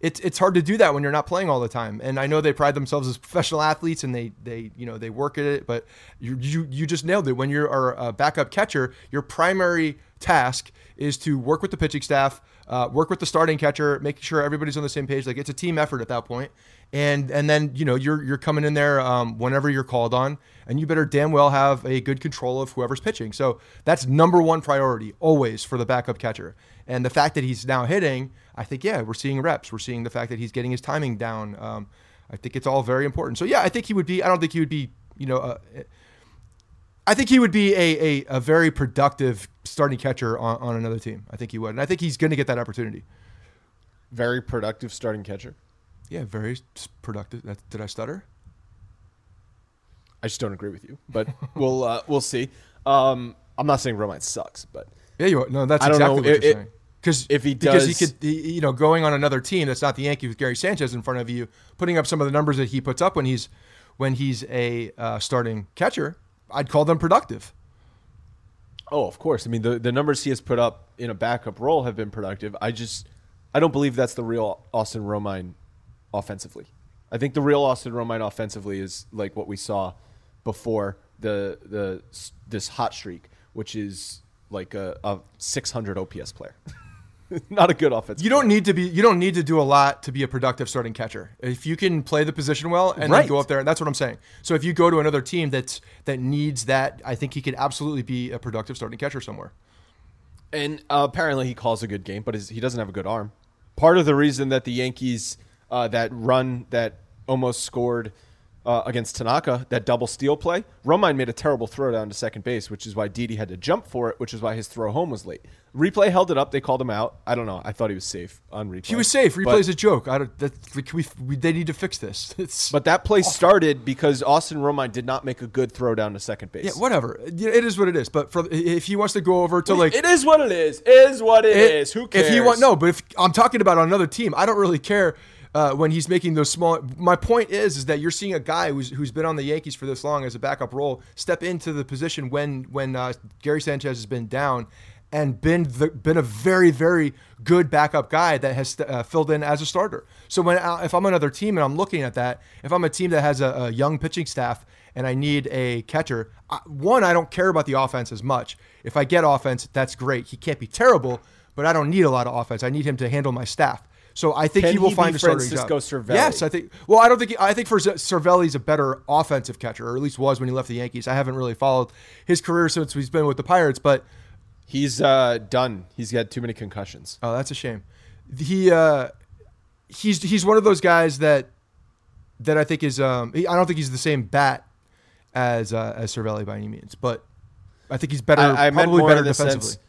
It's it's hard to do that when you're not playing all the time. And I know they pride themselves as professional athletes, and they they you know they work at it. But you you you just nailed it. When you're a backup catcher, your primary task is to work with the pitching staff, uh, work with the starting catcher, making sure everybody's on the same page. Like it's a team effort at that point. And and then you know you're you're coming in there um, whenever you're called on, and you better damn well have a good control of whoever's pitching. So that's number one priority always for the backup catcher. And the fact that he's now hitting, I think yeah, we're seeing reps. We're seeing the fact that he's getting his timing down. Um, I think it's all very important. So yeah, I think he would be. I don't think he would be. You know. Uh, I think he would be a, a, a very productive starting catcher on, on another team. I think he would. And I think he's going to get that opportunity. Very productive starting catcher. Yeah, very productive. That, did I stutter? I just don't agree with you, but we'll uh, we'll see. Um, I'm not saying Romine sucks, but Yeah, you are. No, that's exactly know. what It- you're it- saying. Because if he because he does- could, he, you know, going on another team that's not the Yankees with Gary Sanchez in front of you, putting up some of the numbers that he puts up when he's when he's a uh, starting catcher, I'd call them productive. Oh, of course. I mean, the, the numbers he has put up in a backup role have been productive. I just, I don't believe that's the real Austin Romine offensively. I think the real Austin Romine offensively is like what we saw before the the this hot streak, which is like a, a 600 OPS player. Not a good offense. You don't need to be. You don't need to do a lot to be a productive starting catcher. If you can play the position well and Right. go up there, and that's what I'm saying. So if you go to another team that's that needs that, I think he could absolutely be a productive starting catcher somewhere. And uh, apparently he calls a good game, but his, he doesn't have a good arm. Part of the reason that the Yankees uh, that run that almost scored uh, against Tanaka, that double steal play, Romine made a terrible throw down to second base, which is why Didi had to jump for it, which is why his throw home was late. Replay held it up. They called him out. I don't know. I thought he was safe on replay. He was safe. But- Replay's a joke. I don't. That, like, we, we they need to fix this. It's But that play started because Austin Romine did not make a good throw down to second base. yeah, whatever. It is what it is. But for if he wants to go over to like it is what it is. Is what it It- is. Who cares? If he want no, but if I'm talking about on another team, I don't really care uh, when he's making those small. My point is, is that you're seeing a guy who's who's been on the Yankees for this long as a backup role step into the position when when uh, Gary Sanchez has been down. And been the, been a very very good backup guy that has uh, filled in as a starter. So when uh, if I'm another team and I'm looking at that, if I'm a team that has a, a young pitching staff and I need a catcher, I, one I don't care about the offense as much. If I get offense, that's great. He can't be terrible, but I don't need a lot of offense. I need him to handle my staff. So I think Can he will he find a starting Francisco job. Cervelli? Yes, I think. Well, I don't think. He, I think for Cervelli's a better offensive catcher, or at least was when he left the Yankees. I haven't really followed his career since he's been with the Pirates, but He's uh, done. He's had too many concussions. oh, that's a shame. He uh, he's he's one of those guys that that I think is. Um, I don't think he's the same bat as uh, as Cervelli by any means, but I think he's better. I, I meant probably more better defensively. sense.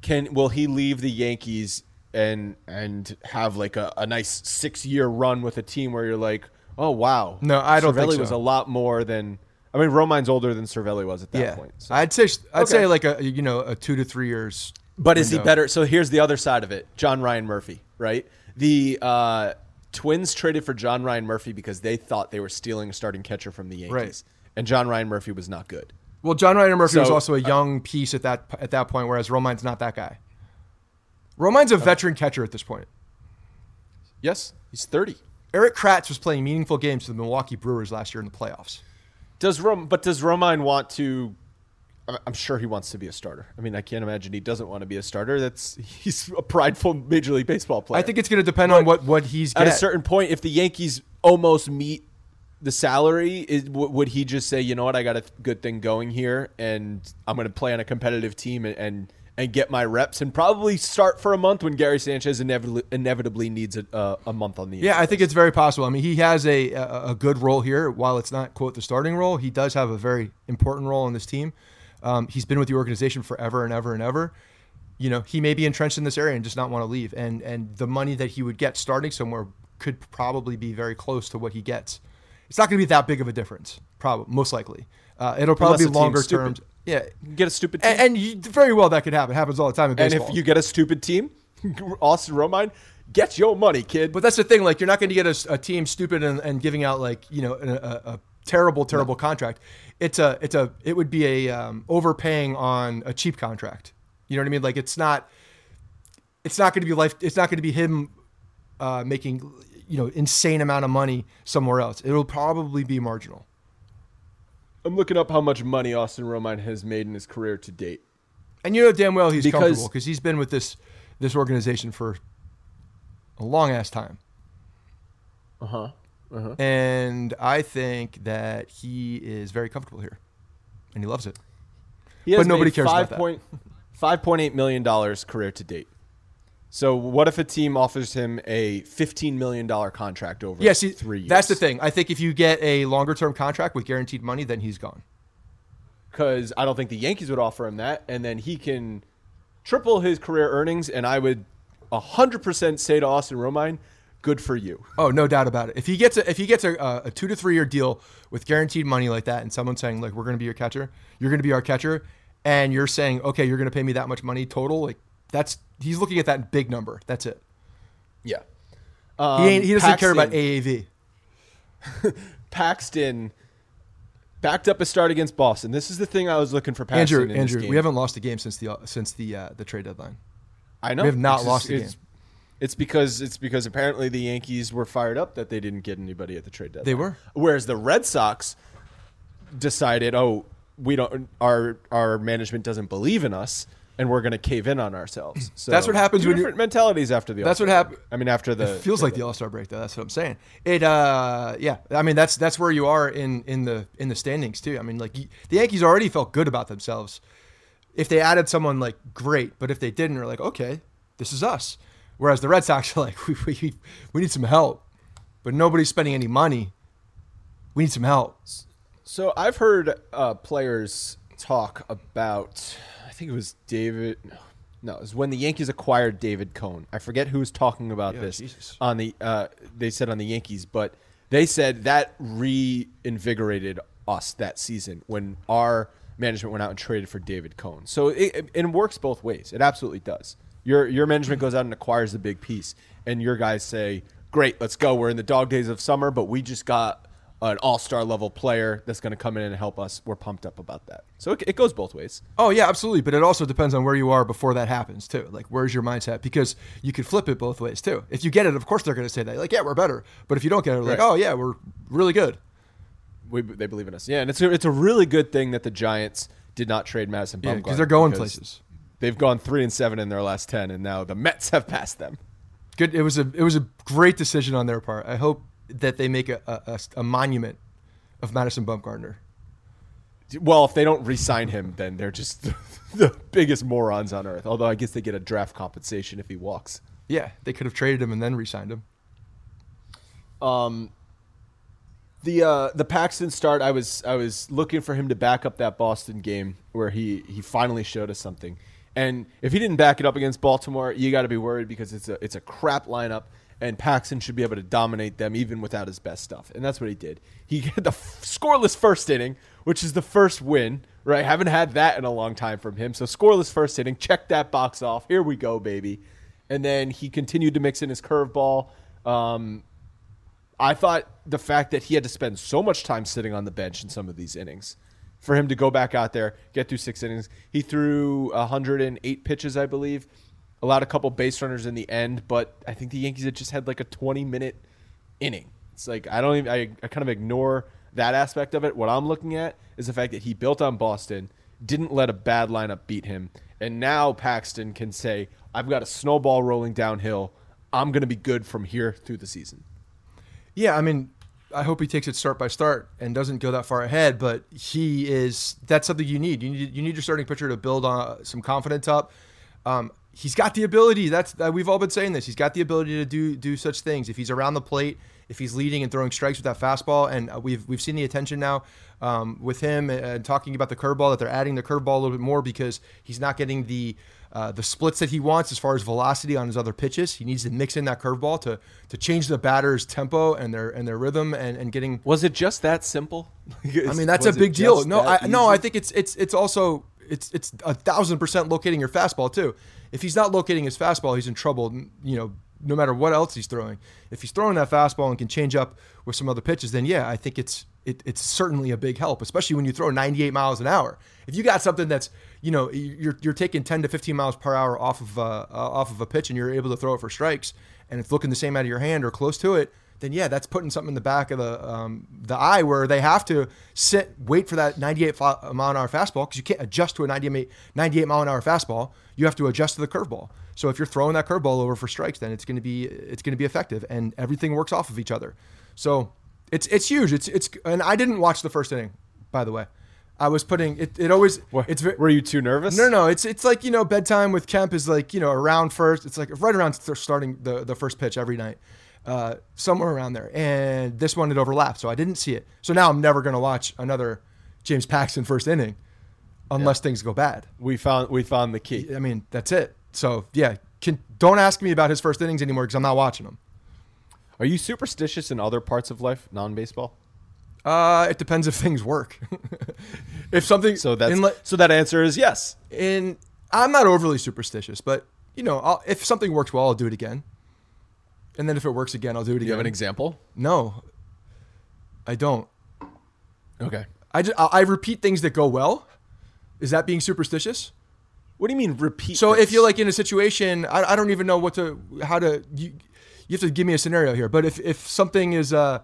Can will he leave the Yankees and and have like a, a nice six year run with a team where you're like, oh wow, No, I don't think Cervelli so. was a lot more than. I mean, Romine's older than Cervelli was at that yeah, point. so- I'd say I'd Okay. say like a you know a two to three years. But is he better? So here's the other side of it. John Ryan Murphy, right? The uh, Twins traded for John Ryan Murphy because they thought they were stealing a starting catcher from the Yankees, Right. and John Ryan Murphy was not good. Well, John Ryan Murphy was So, uh, also a young piece at that at that point, whereas Romine's not that guy. Romine's a oh. veteran catcher at this point. Yes, he's 30. Erik Kratz was playing meaningful games for the Milwaukee Brewers last year in the playoffs. Does Rom, but does Romine want to? I'm sure he wants to be a starter. I mean, I can't imagine he doesn't want to be a starter. That's he's a prideful Major League Baseball player. I think it's going to depend on what what he's at get. a certain point, if the Yankees almost meet the salary, is, w- would he just say, you know what, I got a good thing going here, and I'm going to play on a competitive team and, and and get my reps, and probably start for a month when Gary Sanchez inevitably inevitably needs a, uh, a month on the year. Yeah, I think it's very possible. I mean, he has a, a a good role here. While it's not quote the starting role, he does have a very important role in this team. Um, he's been with the organization forever and ever and ever. You know, he may be entrenched in this area and just not want to leave. And and the money that he would get starting somewhere could probably be very close to what he gets. It's not going to be that big of a difference, probably most likely. Uh, it'll probably Unless be longer terms. Yeah, get a stupid team. and, and you, very well that could happen. It happens all the time in And if you get a stupid team, Austin Romine, get your money, kid. But that's the thing. Like, you're not going to get a, a team stupid and, and giving out like you know a, a, terrible, terrible contract. It's a, it's a, it would be a um, overpaying on a cheap contract. You know what I mean? Like, it's not, it's not going to be life. It's not going to be him uh, making you know insane amount of money somewhere else. It'll probably be marginal. I'm looking up how much money Austin Romine has made in his career to date. And you know damn well he's Because- comfortable because he's been with this this organization for a long ass time. Uh huh. Uh-huh. And I think that he is very comfortable here, and he loves it. He has But nobody made cares about that. point five point eight million dollars career to date. So what if a team offers him a fifteen million dollar contract over Yeah, three years? that's the thing. I think if you get a longer term contract with guaranteed money, then he's gone. Because I don't think the Yankees would offer him that, and then he can triple his career earnings. And I would hundred percent say to Austin Romine, "Good for you." Oh, no doubt about it. If he gets a if he gets a, a two to three year deal with guaranteed money like that, and someone saying like we're going to be your catcher, you're going to be our catcher, and you're saying okay, you're going to pay me that much money total, like that's he's looking at that big number. That's it. Yeah. he Um, ain't, he doesn't care about Paxton- AAV. Paxton backed up a start against Boston. This is the thing I was looking for. Paxton Andrew, in this Andrew, game. we haven't lost a game since the since the uh, the trade deadline. I know We have not It's lost a it's, game. It's because it's because apparently the Yankees were fired up that they didn't get anybody at the trade deadline. They were. Whereas the Red Sox decided, oh, we don't our our management doesn't believe in us, and we're going to cave in on ourselves. So That's what happens two when different mentalities after the. That's what All-Star hap- break. I mean, after the It feels like the All Star break, though. That's what I'm saying. It, uh, yeah. I mean, that's that's where you are in in the in the standings too. I mean, like the Yankees already felt good about themselves. If they added someone, like great, but if they didn't, they're like, okay, this is us. Whereas the Red Sox are like, we we, we need some help, but nobody's spending any money. We need some help. So I've heard uh, players talk about. I think it was David. No, it was when the Yankees acquired David Cone. I forget who was talking about Yeah, this Jesus. on the. Uh, they said on the Yankees, but they said that reinvigorated us that season when our management went out and traded for David Cone. So it, it, it works both ways. It absolutely does. Your your management goes out and acquires the big piece, and your guys say, "Great, let's go. We're in the dog days of summer, but we just got." An all-star level player that's going to come in and help us. We're pumped up about that. So it, it goes both ways. Oh yeah, absolutely. But it also depends on where you are before that happens too. Like where's your mindset? Because you could flip it both ways too. If you get it, of course they're going to say that. Like yeah, we're better. But if you don't get it, like Right. oh yeah, we're really good. We, they believe in us. Yeah, and it's a, it's a really good thing that the Giants did not trade Madison Yeah, Bumgarner because they're going because places. They've gone three and seven in their last ten, and now the Mets have passed them. Good. It was a it was a great decision on their part. I hope that they make a a, a, monument of Madison Bumgarner. Well, if they don't re-sign him, then they're just the biggest morons on earth. Although I guess they get a draft compensation if he walks. Yeah, they could have traded him and then re-signed him. Um, the uh, the Paxton start, I was I was looking for him to back up that Boston game where he he finally showed us something. And if he didn't back it up against Baltimore, you got to be worried because it's a it's a crap lineup, and Paxton should be able to dominate them even without his best stuff. And that's what he did. He had the f- scoreless first inning, which is the first win. Right, haven't had that in a long time from him. So scoreless first inning, check that box off. Here we go, baby. And then he continued to mix in his curveball. Um, I thought the fact that he had to spend so much time sitting on the bench in some of these innings, for him to go back out there, get through six innings, he threw 108 pitches, I believe, allowed a couple base runners in the end, but I think the Yankees had just had like a 20 minute inning. It's like I don't even I, I kind of ignore that aspect of it. What I'm looking at is the fact that he built on Boston, didn't let a bad lineup beat him, and now Paxton can say, "I've got a snowball rolling downhill. I'm going to be good from here through the season." Yeah, I mean, I hope he takes it start by start and doesn't go that far ahead. But he is that's something you need. You need you need your starting pitcher to build on some confidence up. Um, he's got the ability. That's uh, we've all been saying this. He's got the ability to do do such things. If he's around the plate, if he's leading and throwing strikes with that fastball, and uh, we've we've seen the attention now um, with him and talking about the curveball that they're adding the curveball a little bit more because he's not getting the uh, the splits that he wants as far as velocity on his other pitches. He needs to mix in that curveball to to change the batter's tempo and their and their rhythm and, and getting. Was it just that simple? I mean, that's a Was it big deal. No, that I, no. I think it's it's it's also it's it's a thousand percent locating your fastball too. If he's not locating his fastball, he's in trouble. You know, no matter what else he's throwing. If he's throwing that fastball and can change up with some other pitches, then yeah, I think it's it, it's certainly a big help, especially when you throw 98 miles an hour. If you got something that's you know you're you're taking 10 to 15 miles per hour off of uh, uh, off of a pitch and you're able to throw it for strikes, and it's looking the same out of your hand or close to it, then yeah, that's putting something in the back of the um, the eye where they have to sit, wait for that 98 mile an hour fastball because you can't adjust to a 98, 98 mile an hour fastball. You have to adjust to the curveball. So if you're throwing that curveball over for strikes, then it's going to be it's going to be effective, and everything works off of each other. So it's it's huge. It's it's and I didn't watch the first inning, by the way. I was putting it. It always What, it's were you too nervous? no, no, it's it's like you know bedtime with Kemp is like you know around first. It's like right around starting the the first pitch every night, uh, somewhere around there. And this one it overlapped, so I didn't see it. So now I'm never gonna watch another James Paxton first inning, unless things go bad. We found we found the key. I mean that's it. So yeah, can, don't ask me about his first innings anymore because I'm not watching them. Are you superstitious in other parts of life, non-baseball? Uh, it depends if things work. if something So that's in, so that answer is yes. in I'm not overly superstitious, but you know, I'll, if something works well, I'll do it again. And then if it works again, I'll do it again. you have an example? No, I don't. Okay. I just I I repeat things that go well. Is that being superstitious? What do you mean repeat? So this? if you're like in a situation, I, I don't even know what to how to you, you have to give me a scenario here. But if if something is uh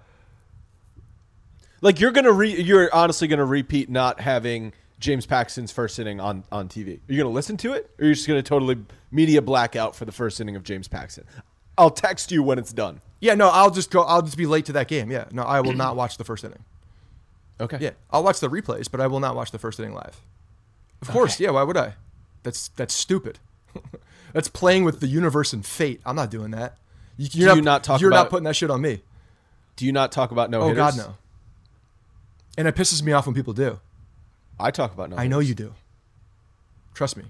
like you're gonna re, you're honestly gonna repeat not having James Paxton's first inning on on TV. Are you gonna listen to it, or you're just gonna totally media blackout for the first inning of James Paxton? I'll text you when it's done. yeah no I'll just go I'll just be late to that game. Yeah no I will not watch the first inning. Okay. Yeah I'll watch the replays, but I will not watch the first inning live. Of course, yeah. Why would I? That's that's stupid. that's playing with the universe and fate. I'm not doing that. You, you're Do you not talk You're not putting that shit on me. Do you not talk about no Oh hitters? God, no. And it pisses me off when people do. I talk about no. I know you do. Trust me.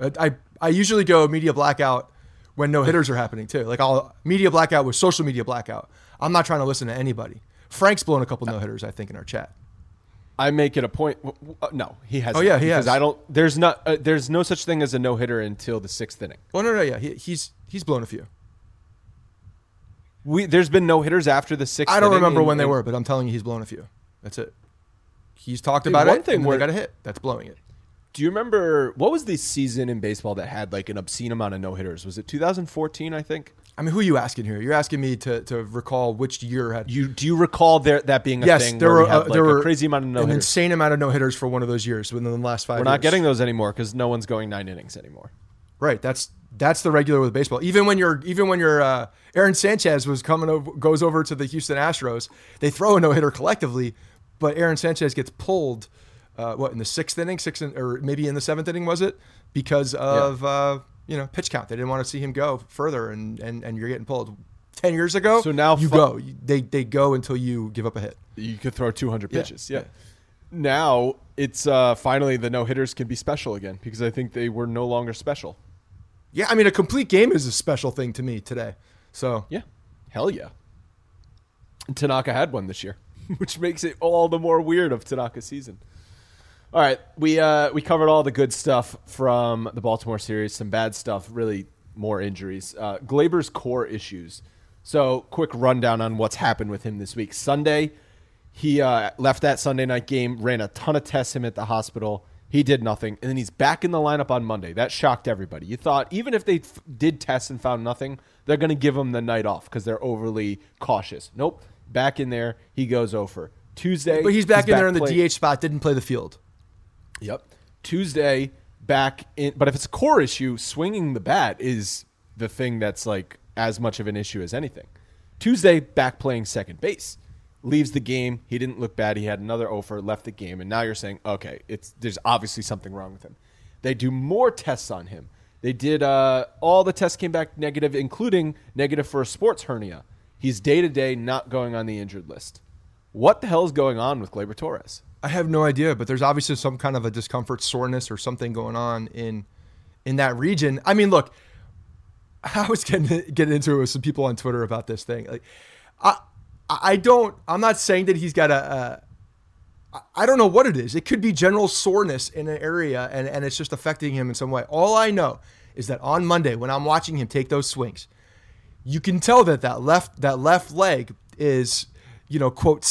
I I, I usually go media blackout when no hitters are happening too. Like I'll media blackout with social media blackout. I'm not trying to listen to anybody. Frank's blown a couple no hitters, I think, in our chat. I make it a point. uh, no, he has. Oh, yeah, he because has. I don't. There's not. Uh, there's no such thing as a no hitter until the sixth inning. Oh no, no, yeah, he, he's he's blown a few. We there's been no hitters after the sixth. I don't remember and- when they were, but I'm telling you, he's blown a few. That's it. He's talked Dude, about one it. thing where- they got a hit. That's blowing it. Do you remember what was the season in baseball that had like an obscene amount of no hitters? Was it 2014? I think. I mean, who are you asking here? You're asking me to, to recall which year had. You do you recall there that being a yes, thing? there where were we had, uh, like, there a were crazy amount of no an hitters. insane amount of no hitters for one of those years within the last 5 We're not years. getting those anymore because no one's going nine innings anymore. Right. That's that's the regular with baseball. Even when you're even when you're uh, Aaron Sanchez was coming over, goes over to the Houston Astros, they throw a no hitter collectively, but Aaron Sanchez gets pulled. Uh, what in the sixth inning, sixth in, or maybe in the seventh inning was it? Because of uh, you know pitch count. They didn't want to see him go further, and and, and you're getting pulled. Ten years ago, So now you fu- go. They they go until you give up a hit. You could throw 200 Yeah, pitches. Yeah. yeah. Now it's uh, finally the no hitters can be special again because I think they were no longer special. Yeah, I mean a complete game is a special thing to me today. So Yeah. Hell yeah. And Tanaka had one this year, which makes it all the more weird of Tanaka's season. All right, we uh, we covered all the good stuff from the Baltimore series, some bad stuff, really more injuries. Uh, Gleyber's core issues. So, quick rundown on what's happened with him this week. Sunday, he uh, left that Sunday night game, ran a ton of tests him at the hospital. He did nothing, and then he's back in the lineup on Monday. That shocked everybody. You thought even if they f- did tests and found nothing, they're going to give him the night off because they're overly cautious. Nope, back in there, he goes over Tuesday. But he's back in there in the DH spot. Didn't play the field. Yep. Tuesday back in, but if it's a core issue, swinging the bat is the thing that's like as much of an issue as anything. Tuesday back playing second base, leaves the game. He didn't look bad. He had another offer, left the game, and now you're saying, okay, it's there's obviously something wrong with him. They do more tests on him. They did uh, all the tests came back negative, including negative for a sports hernia. He's day to day not going on the injured list. What the hell is going on with Gleyber Torres? I have no idea, but there's obviously some kind of a discomfort, soreness, or something going on in in that region. I mean, look, I was getting getting into it with some people on Twitter about this thing. Like, I I don't. I'm not saying that he's got a. a I don't know what it is. It could be general soreness in an area, and and it's just affecting him in some way. All I know is that on Monday, when I'm watching him take those swings, you can tell that that left that left leg is you know quote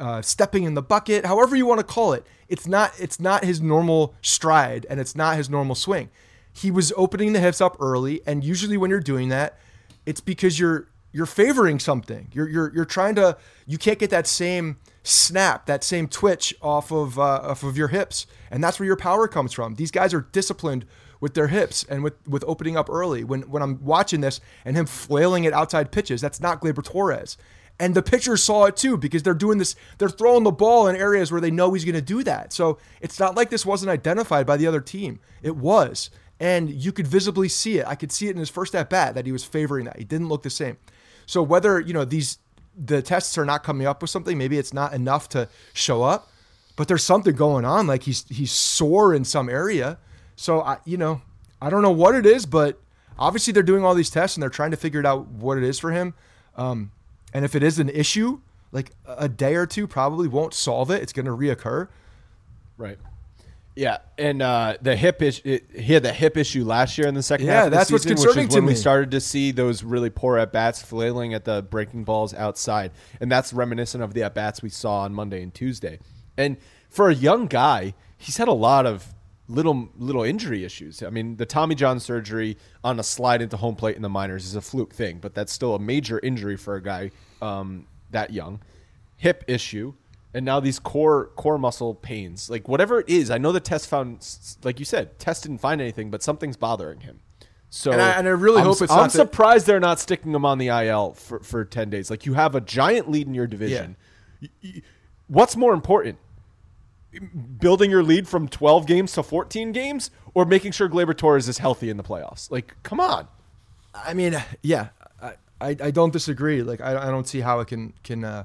uh, stepping in the bucket however you want to call it it's not it's not his normal stride and it's not his normal swing he was opening the hips up early and usually when you're doing that it's because you're you're favoring something you're you're, you're trying to you can't get that same snap that same twitch off of uh, off of your hips and that's where your power comes from these guys are disciplined with their hips and with, with opening up early. When when I'm watching this and him flailing at outside pitches, that's not Gleyber Torres. And the pitchers saw it too because they're doing this, they're throwing the ball in areas where they know he's going to do that. So it's not like this wasn't identified by the other team. It was. And you could visibly see it. I could see it in his first at bat that he was favoring that. He didn't look the same. So whether, you know, these the tests are not coming up with something, maybe it's not enough to show up, but there's something going on. Like he's he's sore in some area. So I, you know, I don't know what it is, but obviously they're doing all these tests and they're trying to figure it out what it is for him. Um, and if it is an issue, like a day or two probably won't solve it. It's going to reoccur. Right. Yeah, and uh, the hip issue. He had the hip issue last year in the second Yeah, half. The that's what's season, concerning which is to when we started to see those really poor at bats, flailing at the breaking balls outside, and that's reminiscent of the at bats we saw on Monday and Tuesday. And for a young guy, he's had a lot of little little injury issues. I mean, the Tommy John surgery on a slide into home plate in the minors is a fluke thing, but that's still a major injury for a guy um, that young. Hip issue, and now these core core muscle pains. Like whatever it is, I know the test found, like you said, test didn't find anything, but something's bothering him. So And I- and I really I'm hope it's I'm not that- surprised they're not sticking him on the IL for for ten days. Like you have a giant lead in your division. Y- y- What's more important? Building your lead from 12 games to 14 games or making sure Gleyber Torres is healthy in the playoffs. Like, come on. I mean, yeah, I, I, I don't disagree. Like, I, I don't see how it can, can, uh,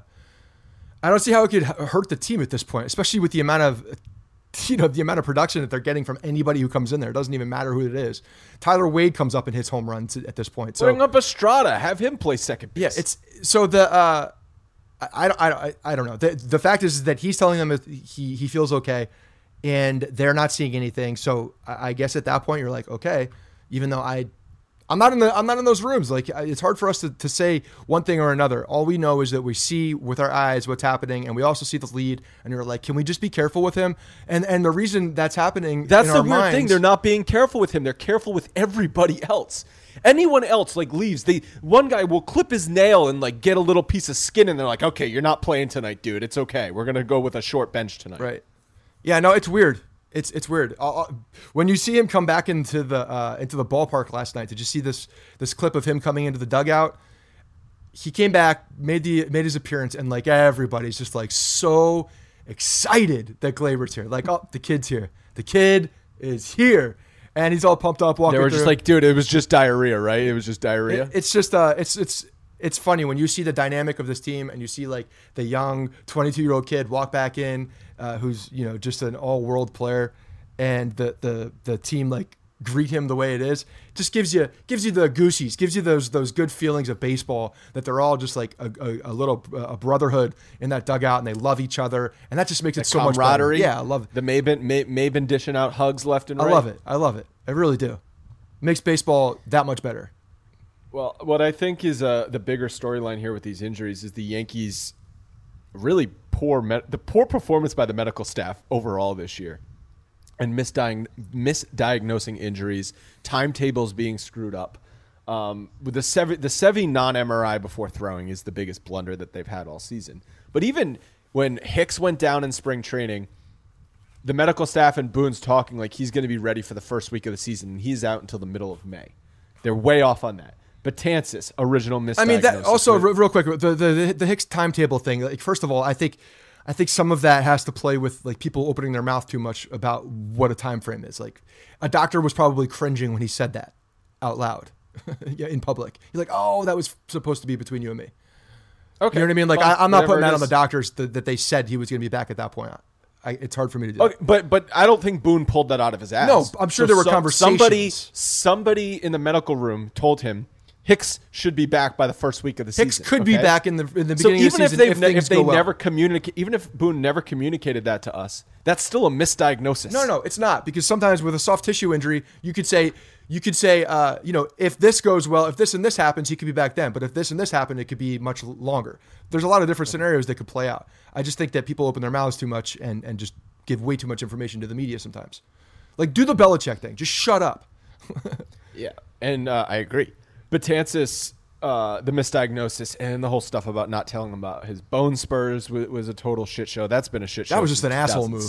I don't see how it could hurt the team at this point, especially with the amount of, you know, the amount of production that they're getting from anybody who comes in there. It doesn't even matter who it is. Tyler Wade comes up and hits home runs at this point. So Bring up Estrada, have him play second base. Yeah, it's so the uh, I, I don't I, don't- I don't know. The, the fact is that he's telling them that he he feels okay, and they're not seeing anything. So I, I guess at that point you're like, okay, even though I. I'm not in the. I'm not in those rooms. Like it's hard for us to, to say one thing or another. All we know is that we see with our eyes what's happening, and we also see the lead. And you're like, can we just be careful with him? And and the reason that's happening. That's the weird thing. They're not being careful with him. They're careful with everybody else. Anyone else like leaves. They one guy will clip his nail and like get a little piece of skin, and they're like, "Okay, you're not playing tonight, dude. It's okay. We're gonna go with a short bench tonight." Right. Yeah. No, it's weird. It's it's weird. I'll- I'll- when you see him come back into the uh, into the ballpark last night, did you see this this clip of him coming into the dugout? He came back, made the made his appearance, and like everybody's just like so excited that Gleyber's here. Like, oh, the kid's here. The kid is here, and he's all pumped up walking. They were just through. like, "Dude, it was just diarrhea, right? It was just diarrhea." It- it's just uh it's it's it's funny when you see the dynamic of this team and you see like the young 22 year old kid walk back in uh, who's you know just an all world player and the the the team like greet him the way it is just gives you gives you the goosies gives you those those good feelings of baseball that they're all just like a, a, a little a brotherhood in that dugout and they love each other. And that just makes it so much better. camaraderie. yeah I love it. The Maybin May, Maybin dishing out hugs left and right. I love it. I love it. I really do. Makes baseball that much better. Well, what I think is uh, the bigger storyline here with these injuries is the Yankees really poor med- the poor performance by the medical staff overall this year, and misdiag- misdiagnosing injuries, timetables being screwed up. Um, with the Sevy, the Sevy non MRI before throwing is the biggest blunder that they've had all season. But even when Hicks went down in spring training, the medical staff and Boone's talking like he's going to be ready for the first week of the season. and He's out until the middle of May. They're way off on that. But Betances, original misdiagnosis. I mean, that also real quick the, the the Hicks timetable thing. Like, first of all, I think I think some of that has to play with like people opening their mouth too much about what a time frame is. Like, a doctor was probably cringing when he said that out loud, yeah, in public. He's like, "Oh, that was supposed to be between you and me." okay, You know what I mean? Like, fine, I, I'm not putting that on the doctors that, that they said he was going to be back at that point. I, it's hard for me to do. Okay, but but I don't think Boone pulled that out of his ass. No, I'm sure there were Somebody conversations. somebody in the medical room told him Hicks should be back by the first week of the Hicks season. Hicks could be back in the in the beginning even of if the they season if, if things they go well. never communicate, even if Boone never communicated that to us, that's still a misdiagnosis. No, no, it's not because sometimes with a soft tissue injury, you could say you could say, uh, you know, if this goes well, if this and this happens, he could be back then. But if this and this happen, it could be much longer. There's a lot of different scenarios that could play out. I just think that people open their mouths too much and and just give way too much information to the media sometimes. Like do the Belichick thing, just shut up. Yeah, and uh, I agree. Betances, uh, the misdiagnosis, and the whole stuff about not telling him about his bone spurs was, was a total shit show. That's been a shit show. That was just an asshole move.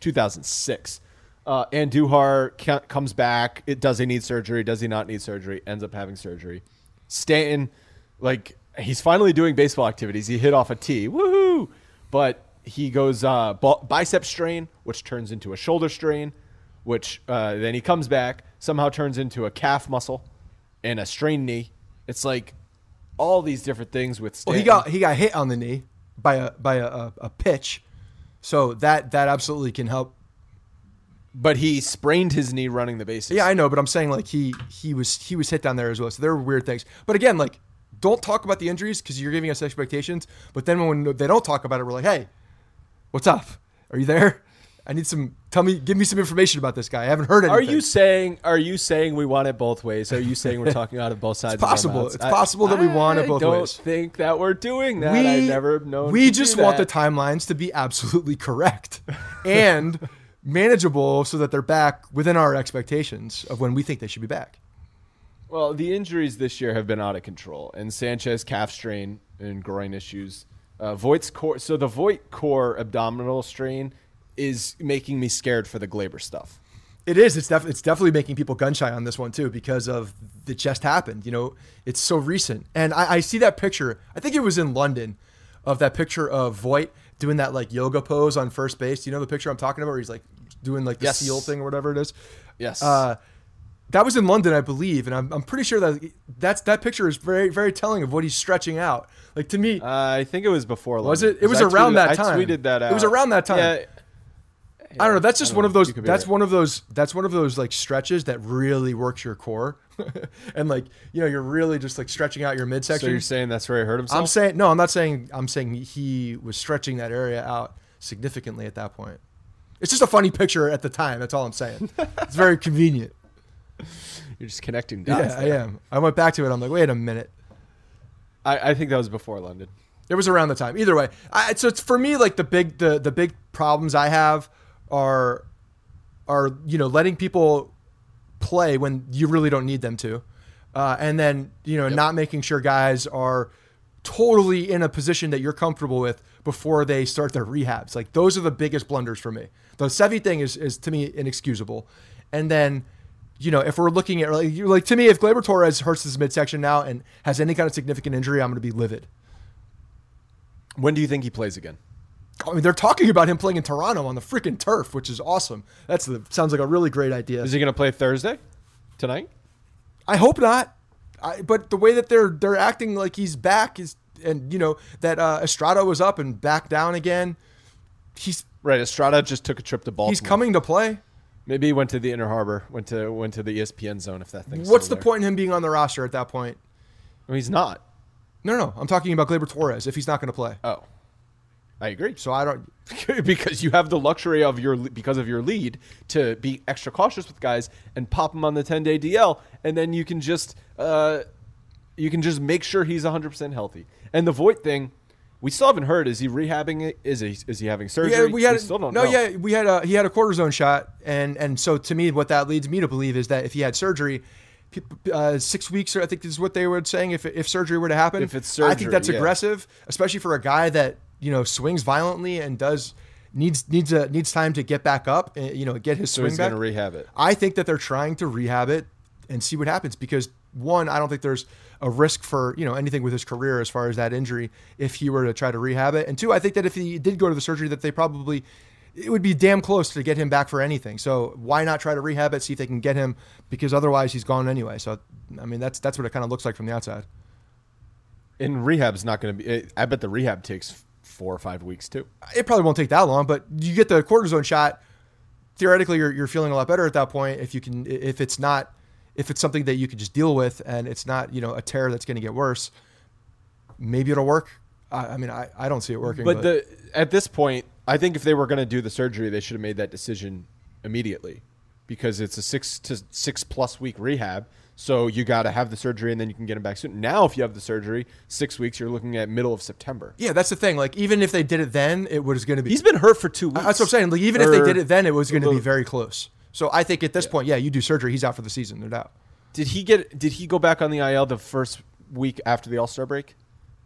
2006. Uh, Andujar ca- comes back. It, does he need surgery? Does he not need surgery? Ends up having surgery. Stanton, like he's finally doing baseball activities. He hit off a tee, woohoo! But he goes uh, bi- bicep strain, which turns into a shoulder strain, which uh, then he comes back somehow turns into a calf muscle and a strained knee. It's like all these different things with. Well, he got he got hit on the knee by a by a, a, a pitch, so that that absolutely can help. but he sprained his knee running the bases. Yeah, I know, but I'm saying like he he was he was hit down there as well. So there were weird things. But again, like don't talk about the injuries because you're giving us expectations. But then when they don't talk about it, we're like, hey, what's up? Are you there? I need some. Tell me, give me some information about this guy. I haven't heard anything. Are you saying? Are you saying we want it both ways? Are you saying we're talking out of both sides? of our possible. It's possible that we want it I both don't think that we're doing that. I've never known. We just want the timelines to be absolutely correct and manageable, so that they're back within our expectations of when we think they should be back. Well, the injuries this year have been out of control, and Sanchez calf strain and groin issues. Uh, Voit's core. So the Voit core abdominal strain is making me scared for the Gleyber stuff. It is. It's def- It's definitely making people gun shy on this one too because of it just happened. You know, it's so recent, and I, I see that picture. I think it was in London, of that picture of Voit doing that like yoga pose on first base. You know the picture I'm talking about, where he's like doing like the Yes. seal thing or whatever it is. Yes. Uh, that was in London, I believe, and I'm, I'm pretty sure that that's that picture is very very telling of what he's stretching out. Like to me, Uh, I think it was before. Was it? It was I around tweeted- that time. I tweeted that out. It was around that time. Yeah, I don't know. That's just one know. of those. You could be That's right. one of those. That's one of those like stretches that really works your core, and like you know you're really just like stretching out your so midsection. you're saying that's where he hurt himself? I'm saying no. I'm not saying. I'm saying he was stretching that area out significantly at that point. It's just a funny picture at the time. That's all I'm saying. it's very convenient. you're just connecting dots. Yeah, I am. I went back to it. I'm like, wait a minute. I, I think that was before London. It was around the time. Either way, I, so it's for me like the big the the big problems I have are are you know letting people play when you really don't need them to, uh, and then you know not making sure guys are totally in a position that you're comfortable with before they start their rehabs. Like those are the biggest blunders for me. The Sevy thing is is to me inexcusable, and then. You know, if we're looking at like, like to me, if Gleyber Torres hurts his midsection now and has any kind of significant injury, I'm going to be livid. When do you think he plays again? I mean, they're talking about him playing in Toronto on the freaking turf, which is awesome. That's the sounds like a really great idea. Is he going to play Thursday? Tonight? I hope not. I, but the way that they're they're acting like he's back is, and you know that uh, Estrada was up and back down again. He's Right. Estrada just took a trip to Baltimore. he's coming to play. Maybe he went to the Inner Harbor. Went to went to the ESPN zone. If that thing's What's the there. point in him being on the roster at that point? Well, he's not. No, no, I'm talking about Gleyber Torres if he's not going to play. Oh, I agree. So I don't. because you have the luxury of your because of your lead to be extra cautious with guys and pop them on the 10 day DL, and then you can just uh, you can just make sure he's 100 percent healthy. And the Voit thing, we still haven't heard. Is he rehabbing it? Is he is he having surgery? Yeah, we had still don't no. know. Yeah, we had a he had a cortisone shot, and and so to me, what that leads me to believe is that if he had surgery, uh, six weeks, or I think is what they were saying. If if surgery were to happen, If it's surgery, I think that's yeah. aggressive, especially for a guy that you know swings violently and does needs needs a needs time to get back up. And, you know, get his So swing he's back. going to rehab it. I think that they're trying to rehab it and see what happens because one, I don't think there's a risk for you know anything with his career as far as that injury if he were to try to rehab it, and two, I think that if he did go to the surgery, that they probably it would be damn close to get him back for anything. So why not try to rehab it, see if they can get him because otherwise he's gone anyway. So I mean that's that's what it kind of looks like from the outside. And rehab's not going to be. I bet the rehab takes four or five weeks too. It probably won't take that long, but you get the cortisone shot. Theoretically, you're, you're feeling a lot better at that point if you can if it's not if it's something that you can just deal with and it's not you know a tear that's going to get worse. Maybe it'll work. I, I mean, I, I don't see it working. But the at this point, I think if they were going to do the surgery, they should have made that decision immediately, because it's a six to six plus week rehab. So you got to have the surgery, and then you can get him back soon. Now, if you have the surgery, six weeks, you're looking at middle of September. yeah, that's the thing. Like even if they did it then, it was going to be. He's been hurt for two weeks. That's what I'm saying. Like even if they did it then, it was going to be very close. So I think at this point, yeah, you do surgery, he's out for the season, no doubt. Did he get? Did he go back on the IL the first week after the All Star break?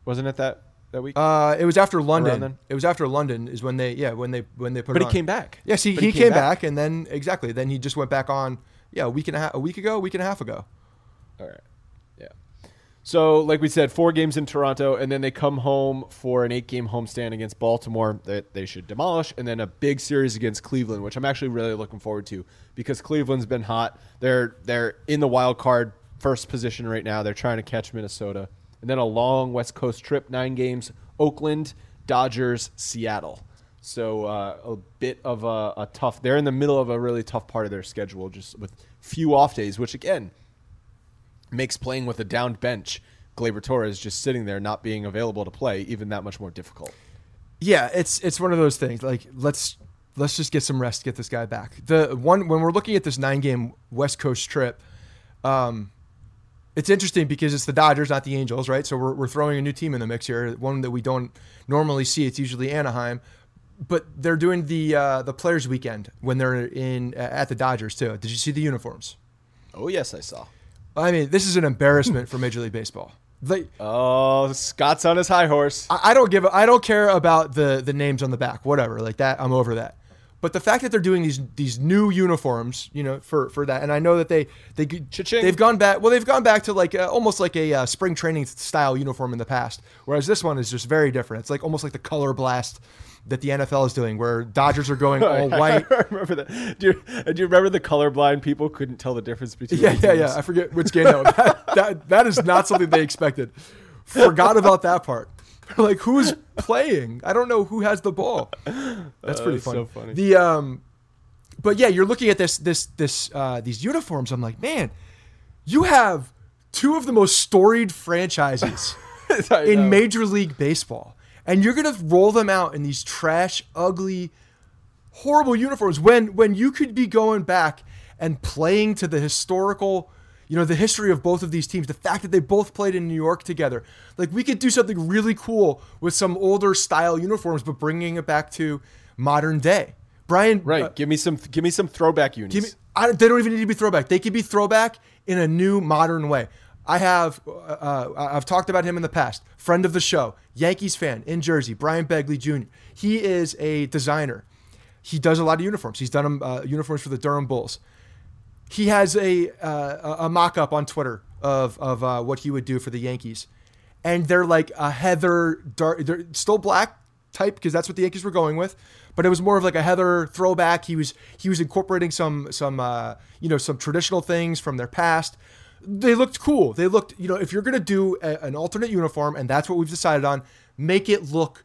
Wasn't it that that week? Uh, it was after London. It was after London is when they yeah when they when they put. but he on. came back. Yes, he, But he, came, back. and then exactly then he just went back on. Yeah, a week and a half, a week ago, a week and a half ago. All right. Yeah. So, like we said, four games in Toronto, and then they come home for an eight-game homestand against Baltimore that they should demolish, and then a big series against Cleveland, which I'm actually really looking forward to because Cleveland's been hot. They're they're in the wild card first position right now. They're trying to catch Minnesota, and then a long West Coast trip, nine games: Oakland, Dodgers, Seattle. So uh, a bit of a, a tough. They're in the middle of a really tough part of their schedule, just with few off days, which again makes playing with a downed bench, Gleyber Torres just sitting there not being available to play, even that much more difficult. Yeah, it's it's one of those things. Like let's let's just get some rest, get this guy back. The one when we're looking at this nine game West Coast trip, um, it's interesting because it's the Dodgers, not the Angels, right? So we're we're throwing a new team in the mix here, one that we don't normally see. It's usually Anaheim, but they're doing the uh, the Players Weekend when they're in at the Dodgers too. Did you see the uniforms? Oh yes, I saw. I mean, this is an embarrassment for Major League Baseball. Oh, Scott's on his high horse. I I don't give. a- I don't care about the the names on the back. Whatever, like that. I'm over that. But the fact that they're doing these these new uniforms, you know, for for that, and I know that they they Cha-ching. they've gone back. Well, they've gone back to like uh, almost like a uh, spring training style uniform in the past, whereas this one is just very different. It's like almost like the color blast that the NFL is doing, where Dodgers are going all white. I remember that. Do you, do you remember the colorblind people couldn't tell the difference between? Yeah, yeah, yeah. I forget which game that was. That, that, that is not something they expected. Forgot about that part. like who's playing? I don't know who has the ball. That's pretty that's funny. so funny. The um, but yeah, you're looking at this this this uh, these uniforms. I'm like, man, you have two of the most storied franchises I know. in Major League Baseball, and you're gonna roll them out in these trash, ugly, horrible uniforms when when you could be going back and playing to the historical you know the history of both of these teams the fact that they both played in new york together like we could do something really cool with some older style uniforms but bringing it back to modern day brian Right. uh, give me some. Give me some throwback units. Give me, I, they don't even need to be throwback. They could be throwback in a new modern way. I have, uh, uh, I've talked about him in the past. Friend of the show, Yankees fan in Jersey, Brian Begley Jr. He is a designer. He does a lot of uniforms. He's done um, uh, uniforms for the Durham Bulls. He has a uh, a mock up on Twitter of of uh, what he would do for the Yankees, and they're like a heather dark. They're still black type because that's what the Yankees were going with, but it was more of like a heather throwback. He was he was incorporating some some uh, you know some traditional things from their past. They looked cool. They looked you know if you're gonna do a, an alternate uniform and that's what we've decided on, make it look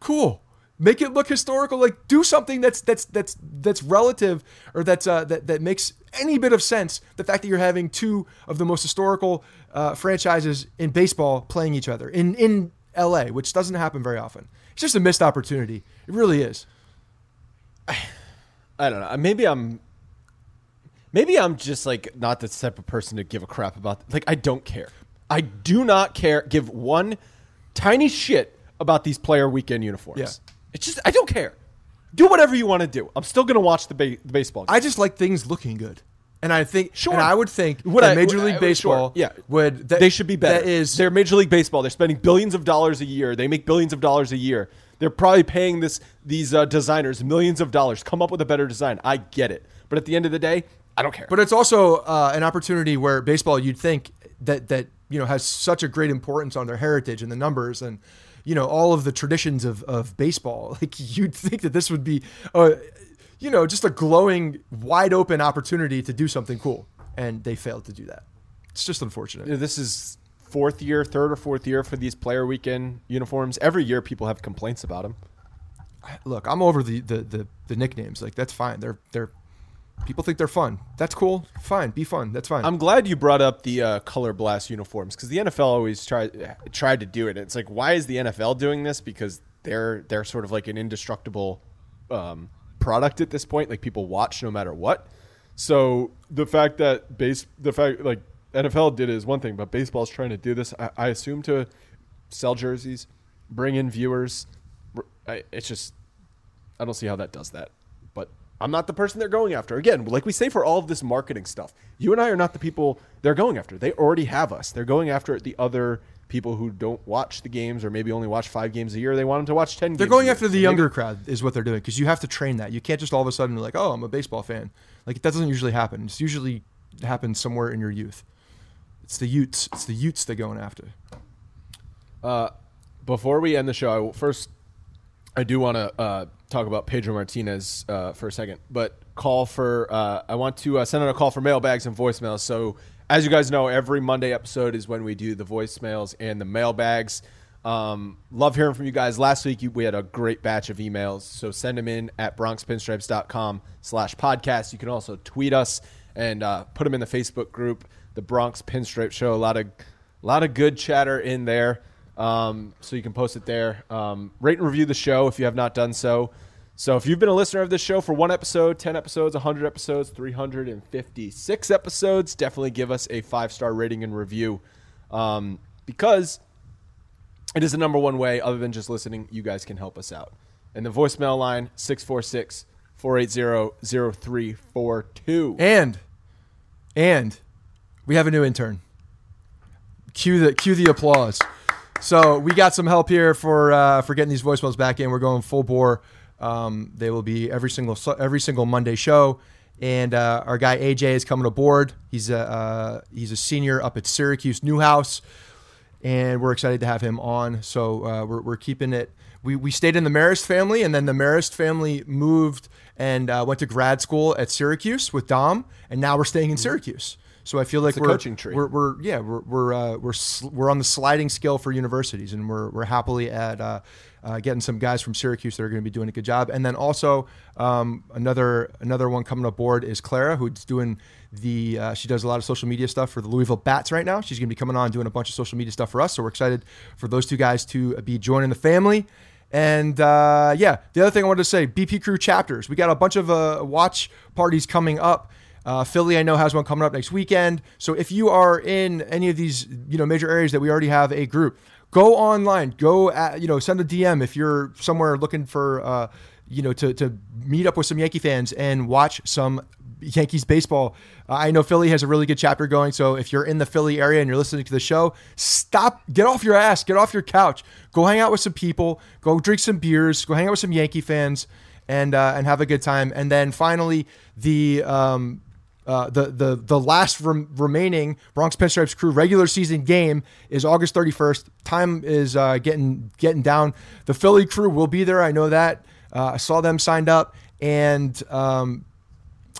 cool make it look historical like do something that's that's that's that's relative or that's uh that, that makes any bit of sense the fact that you're having two of the most historical uh, franchises in baseball playing each other in in LA which doesn't happen very often it's just a missed opportunity it really is I don't know. Maybe I'm. Maybe I'm just like not the type of person to give a crap about. Like I don't care. I do not care. Give one tiny shit about these player weekend uniforms. Yeah. It's just I don't care. Do whatever you want to do. I'm still gonna watch the, ba- the baseball. Game. I just like things looking good and I think Sure. and I would think Would that I- Major would League I- Baseball sure, yeah. would that, they should be better. that is they're Major League Baseball. They're spending billions of dollars a year. They make billions of dollars a year. They're probably paying this these uh, designers millions of dollars. Come up with a better design. I get it, but at the end of the day, I don't care. But it's also uh, an opportunity where baseball, you'd think that that you know has such a great importance on their heritage and the numbers and you know all of the traditions of of baseball. Like you'd think that this would be, uh, you know, just a glowing, wide open opportunity to do something cool, and they failed to do that. It's just unfortunate. You know, this is fourth year, third or fourth year for these player weekend uniforms. Every year, people have complaints about them. Look, I'm over the the the, the nicknames. Like that's fine. They're they're people think they're fun. That's cool. Fine, be fun. That's fine. I'm glad you brought up the uh, color blast uniforms because the NFL always tried tried to do it. It's like, why is the NFL doing this? Because they're they're sort of like an indestructible um, product at this point. Like people watch no matter what. So the fact that base the fact like NFL did it is one thing, but baseball's trying to do this. I, I assume to sell jerseys, bring in viewers. I, it's just I don't see how that does that. But I'm not the person they're going after. Again, like we say for all of this marketing stuff, you and I are not the people they're going after. They already have us. They're going after the other people who don't watch the games or maybe only watch five games a year. They want them to watch 10 They're games going a year. after the maybe- younger crowd, is what they're doing, because you have to train that. You can't just all of a sudden be like, oh, I'm a baseball fan. Like that doesn't usually happen. It's usually happens somewhere in your youth. It's the Utes. It's the Utes they're going after. Uh, before we end the show, I will, first I do want to uh, talk about Pedro Martinez uh, for a second, but call for uh, I want to uh, send out a call for mailbags and voicemails. So as you guys know, every Monday episode is when we do the voicemails and the mailbags. Um, love hearing from you guys. Last week you, we had a great batch of emails, so send them in at bronxpinstripes.com slash podcast. You can also tweet us and uh, put them in the Facebook group, the Bronx Pinstripe Show. A lot of a lot of good chatter in there. Um, so you can post it there. Um, rate and review the show if you have not done so. So if you've been a listener of this show for one episode, 10 episodes, 100 episodes, 356 episodes, definitely give us a five star rating and review um, because it is the number one way, other than just listening, you guys can help us out. And the voicemail line 646 480 0342. And and we have a new intern. Cue the cue the applause. So we got some help here for uh, for getting these voicemails back in. We're going full bore. Um, they will be every single every single Monday show. And uh, our guy AJ is coming aboard. He's a uh, he's a senior up at Syracuse Newhouse, and we're excited to have him on. So uh, we're, we're keeping it. We, we stayed in the Marist family, and then the Marist family moved and uh, went to grad school at Syracuse with Dom, and now we're staying in Syracuse. So I feel like we're coaching tree. We're, we're yeah we're we're uh, we're sl- we're on the sliding scale for universities, and we're we're happily at uh, uh, getting some guys from Syracuse that are going to be doing a good job. And then also um, another another one coming aboard is Clara, who's doing the uh, she does a lot of social media stuff for the Louisville Bats right now. She's going to be coming on doing a bunch of social media stuff for us. So we're excited for those two guys to be joining the family. And uh, yeah, the other thing I wanted to say, BP Crew chapters. We got a bunch of uh, watch parties coming up. Uh, Philly, I know, has one coming up next weekend. So if you are in any of these, you know, major areas that we already have a group, go online. Go, at, you know, send a DM if you're somewhere looking for, uh, you know, to to meet up with some Yankee fans and watch some Yankees baseball. Uh, I know Philly has a really good chapter going. So if you're in the Philly area and you're listening to the show, stop, get off your ass, get off your couch, go hang out with some people, go drink some beers, go hang out with some Yankee fans, and uh, and have a good time. And then finally, the um, uh, the the the last rem- remaining Bronx Pinstripes crew regular season game is August 31st. Time is uh, getting getting down. The Philly crew will be there. I know that. Uh, I saw them signed up, and um,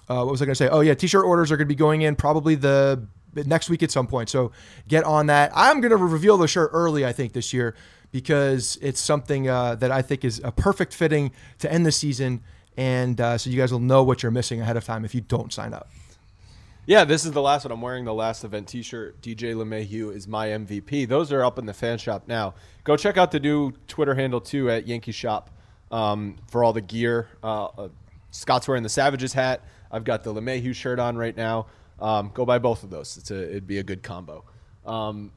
uh, what was I going to say? Oh yeah, t-shirt orders are going to be going in probably the next week at some point. So get on that. I'm going to reveal the shirt early. I think this year because it's something uh, that I think is a perfect fitting to end the season, and so you guys will know what you're missing ahead of time if you don't sign up. Yeah, this is the last one. I'm wearing the last event T-shirt. DJ LeMahieu is my MVP. Those are up in the fan shop now. Go check out the new Twitter handle too at Yankee Shop um, for all the gear. Uh, uh, Scott's wearing the Savages hat. I've got the LeMahieu shirt on right now. Um, go buy both of those. It's a, it'd be a good combo. Um,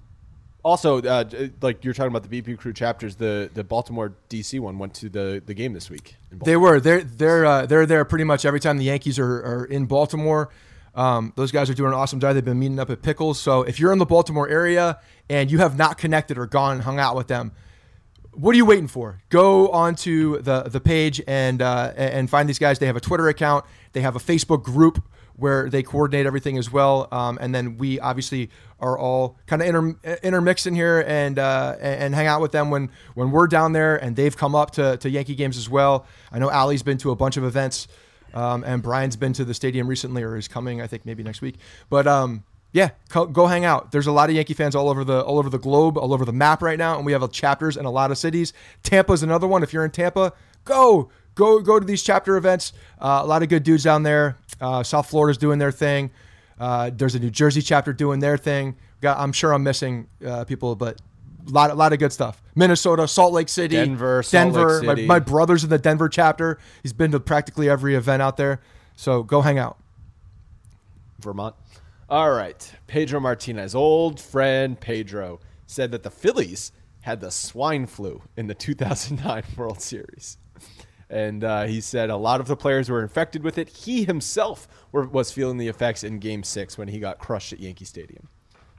also, uh, like you're talking about the BP Crew chapters, the the Baltimore DC one went to the, the game this week. in They were they're they're uh, they're there pretty much every time the Yankees are, are in Baltimore. Um, those guys are doing an awesome job. They've been meeting up at Pickles. So if you're in the Baltimore area and you have not connected or gone and hung out with them, what are you waiting for? Go onto the the page and uh, and find these guys. They have a Twitter account. They have a Facebook group where they coordinate everything as well. Um, and then we obviously are all kind of inter- intermixed in here and uh, and hang out with them when when we're down there. And they've come up to, to Yankee games as well. I know Ali's been to a bunch of events, um, and Brian's been to the stadium recently, or is coming. I think maybe next week. But um, yeah, co- go hang out. There's a lot of Yankee fans all over the all over the globe, all over the map right now, and we have chapters in a lot of cities. Tampa's another one. If you're in Tampa, go go go to these chapter events. Uh, a lot of good dudes down there. Uh, South Florida's doing their thing. Uh, there's a New Jersey chapter doing their thing. Got, I'm sure I'm missing uh, people, but a lot, a lot of good stuff. Minnesota, Salt Lake City, Denver, Salt Denver. Lake My, my brother's in the Denver chapter. He's been to practically every event out there. So go hang out. Vermont. All right. Pedro Martinez, old friend Pedro, said that the Phillies had the swine flu in the 2009 World Series. And uh, he said a lot of the players were infected with it. He himself were, was feeling the effects in game six when he got crushed at Yankee Stadium.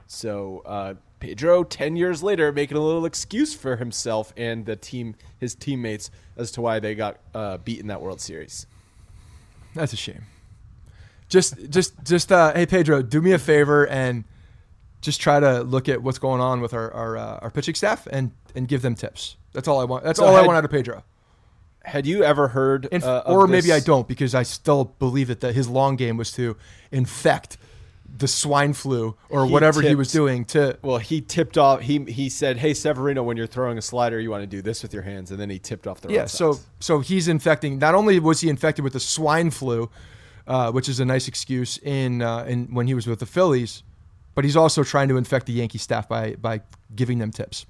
So uh, Pedro, 10 years later, making a little excuse for himself and the team, his teammates, as to why they got uh, beat in that World Series. That's a shame. Just, just, just. Uh, hey, Pedro, do me a favor and just try to look at what's going on with our our, uh, our pitching staff and and give them tips. That's all I want. That's So all I want out of Pedro. Had you ever heard, uh, or maybe this- I don't because I still believe it that his long game was to infect the swine flu or He whatever he was doing to. Well, he tipped off. He he said, "Hey Severino, when you're throwing a slider, you want to do this with your hands," and then he tipped off the. Rest. Yeah, so so he's infecting. Not only was he infected with the swine flu, uh, which is a nice excuse in uh, in when he was with the Phillies, but he's also trying to infect the Yankee staff by by giving them tips.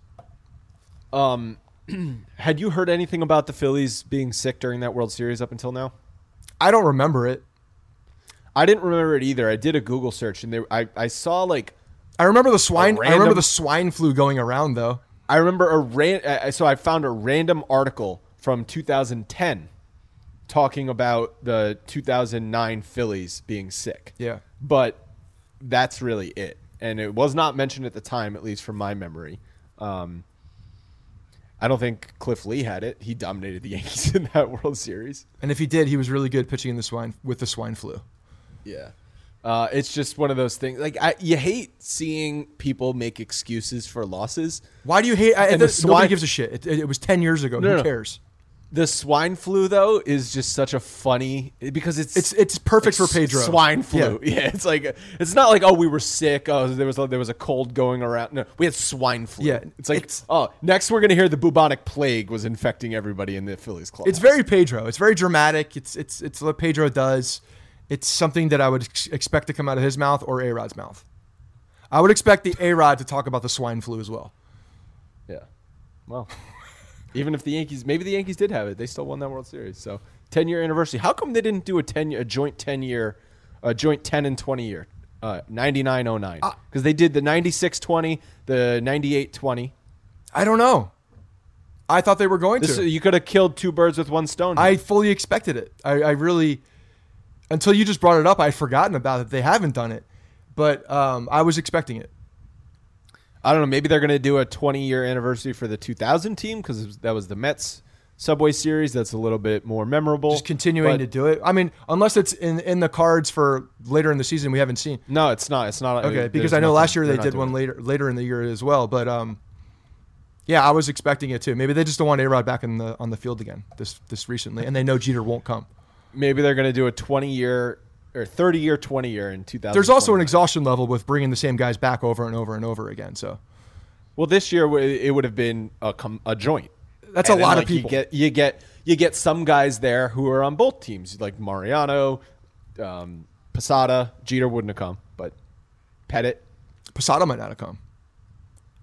um, had you heard anything about the Phillies being sick during that World Series up until now? I don't remember it. I didn't remember it either. I did a Google search, and there I I saw like I remember the swine. I remember the swine flu going around though. I remember a ran. uh, So I found a random article from 2010 talking about the 2009 Phillies being sick. Yeah. but that's really it. And it was not mentioned at the time, at least from my memory. Um, I don't think Cliff Lee had it. He dominated the Yankees in that World Series. And if he did, he was really good pitching in the swine with the swine flu. Yeah. Uh, it's just one of those things. Like I, you hate seeing people make excuses for losses. Why do you hate? I, And the, the nobody swine- gives a shit. It, it was ten years ago. No, Who no. cares? The swine flu though is just such a funny because it's It's it's perfect for Pedro. Swine flu. Yeah. Yeah. it's like it's not like oh we were sick. Oh there was there was a cold going around. No, we had swine flu. Yeah, it's like it's- oh next we're gonna hear the bubonic plague was infecting everybody in the Phillies club. It's very Pedro. It's very dramatic. It's it's it's what Pedro does. It's something that I would ex- expect to come out of his mouth or A Rod's mouth. I would expect the A Rod to talk about the swine flu as well. yeah. Well, even if the Yankees maybe the Yankees did have it, they still won that World Series. So ten year anniversary. How come they didn't do a ten a joint ten year a joint ten and twenty year? Uh, 9909 because they did the 96-20 the 98-20 I don't know. I thought they were going This, to. you could have killed two birds with one stone. I fully expected it. I, I really, until you just brought it up, I'd forgotten about it. They haven't done it, but um, I was expecting it. I don't know. Maybe they're going to do a 20 year anniversary for the 2000 team because that was the Mets Subway Series. That's a little bit more memorable. Just continuing But- to do it. I mean, unless it's in, in the cards for later in the season, we haven't seen. No, it's not. It's not. Okay, because I know nothing- last year they did one it. later later in the year as well. But um, yeah, I was expecting it too. Maybe they just don't want A Rod back in the on the field again this this recently, and they know Jeter won't come. Maybe they're going to do a 20 year or 30 year, 20 year in 2000. There's also an exhaustion level with bringing the same guys back over and over and over again. So Well, this year it would have been a, com- a joint. That's And a then, lot of like, you people. get you get you get some guys there who are on both teams, like Mariano, um, Posada. Jeter wouldn't have come, but Pettitte. Posada might not have come.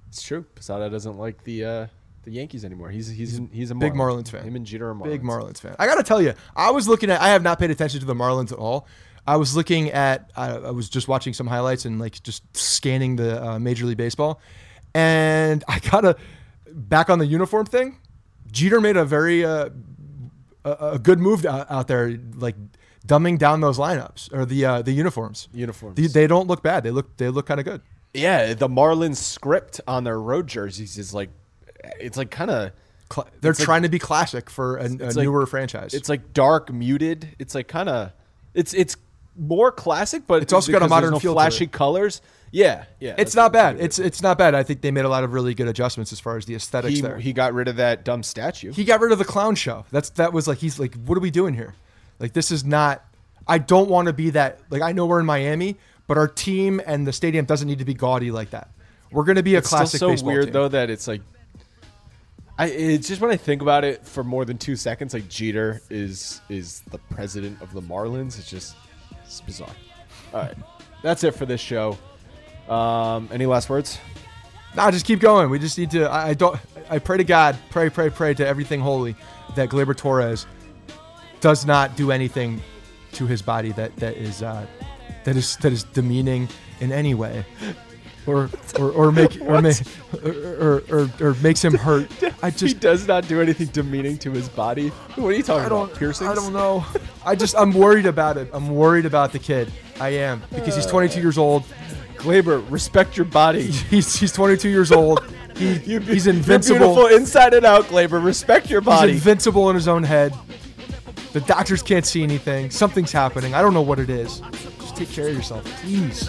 It's true. Posada doesn't like the uh, the Yankees anymore. He's he's he's a big Marlins, fan. Him and Jeter are Marlins. Big Marlins fan. I got to tell you, I was looking at. I have not paid attention to the Marlins at all. I was looking at. I, I was just watching some highlights and like just scanning the uh, Major League Baseball, and I got to back on the uniform thing. Jeter made a very uh, a, a good move out, out there, like dumbing down those lineups or the uh, the uniforms. Uniforms. They, they don't look bad. They look they look kind of good. Yeah, the Marlins script on their road jerseys is like it's like kind of cla- they're It's like- trying to be classic for a, a like- newer franchise. It's like dark, muted. It's like kind of, it's it's more classic, but It's also got a modern no feel flashy colors. Yeah, yeah. it's not bad. It's it's not bad. I think they made a lot of really good adjustments as far as the aesthetics he there. he got rid of that dumb statue. he got rid of the clown show. That's that was like he's like, what are we doing here? Like this is not. I don't want to be that. Like I know we're in Miami, but our team and the stadium doesn't need to be gaudy like that. We're going to be a it's still classic so baseball weird team. though that it's like I it's just when I think about it for more than two seconds, like Jeter is is the president of the Marlins. It's just it's bizarre. All right, that's it for this show. Um, any last words? Nah, just keep going. We just need to. I, I don't. I pray to God, pray, pray, pray to everything holy, that Gleyber Torres does not do anything to his body that that is uh, that is that is demeaning in any way, or or, or make or, make, or, or, or makes him hurt. I he just does not do anything demeaning to his body. What are you talking I don't about? Piercings? I don't know. I just I'm worried about it. I'm worried about the kid. I am because he's 22 years old. Gleyber, respect your body. He's he's 22 years old. He, he's you're invincible. beautiful inside and out, Gleyber. Respect your He's body. invincible in his own head. The doctors can't see anything. Something's happening. I don't know what it is. Just take care of yourself, please.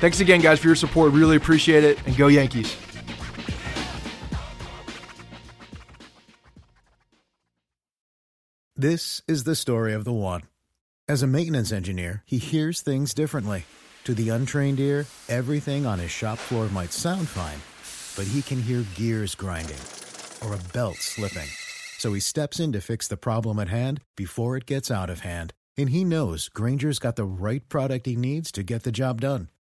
Thanks again, guys, for your support. Really appreciate it, and go Yankees. This is the story of the one. As a maintenance engineer, he hears things differently. To the untrained ear, everything on his shop floor might sound fine, but he can hear gears grinding or a belt slipping. So he steps in to fix the problem at hand before it gets out of hand. And he knows Grainger's got the right product he needs to get the job done,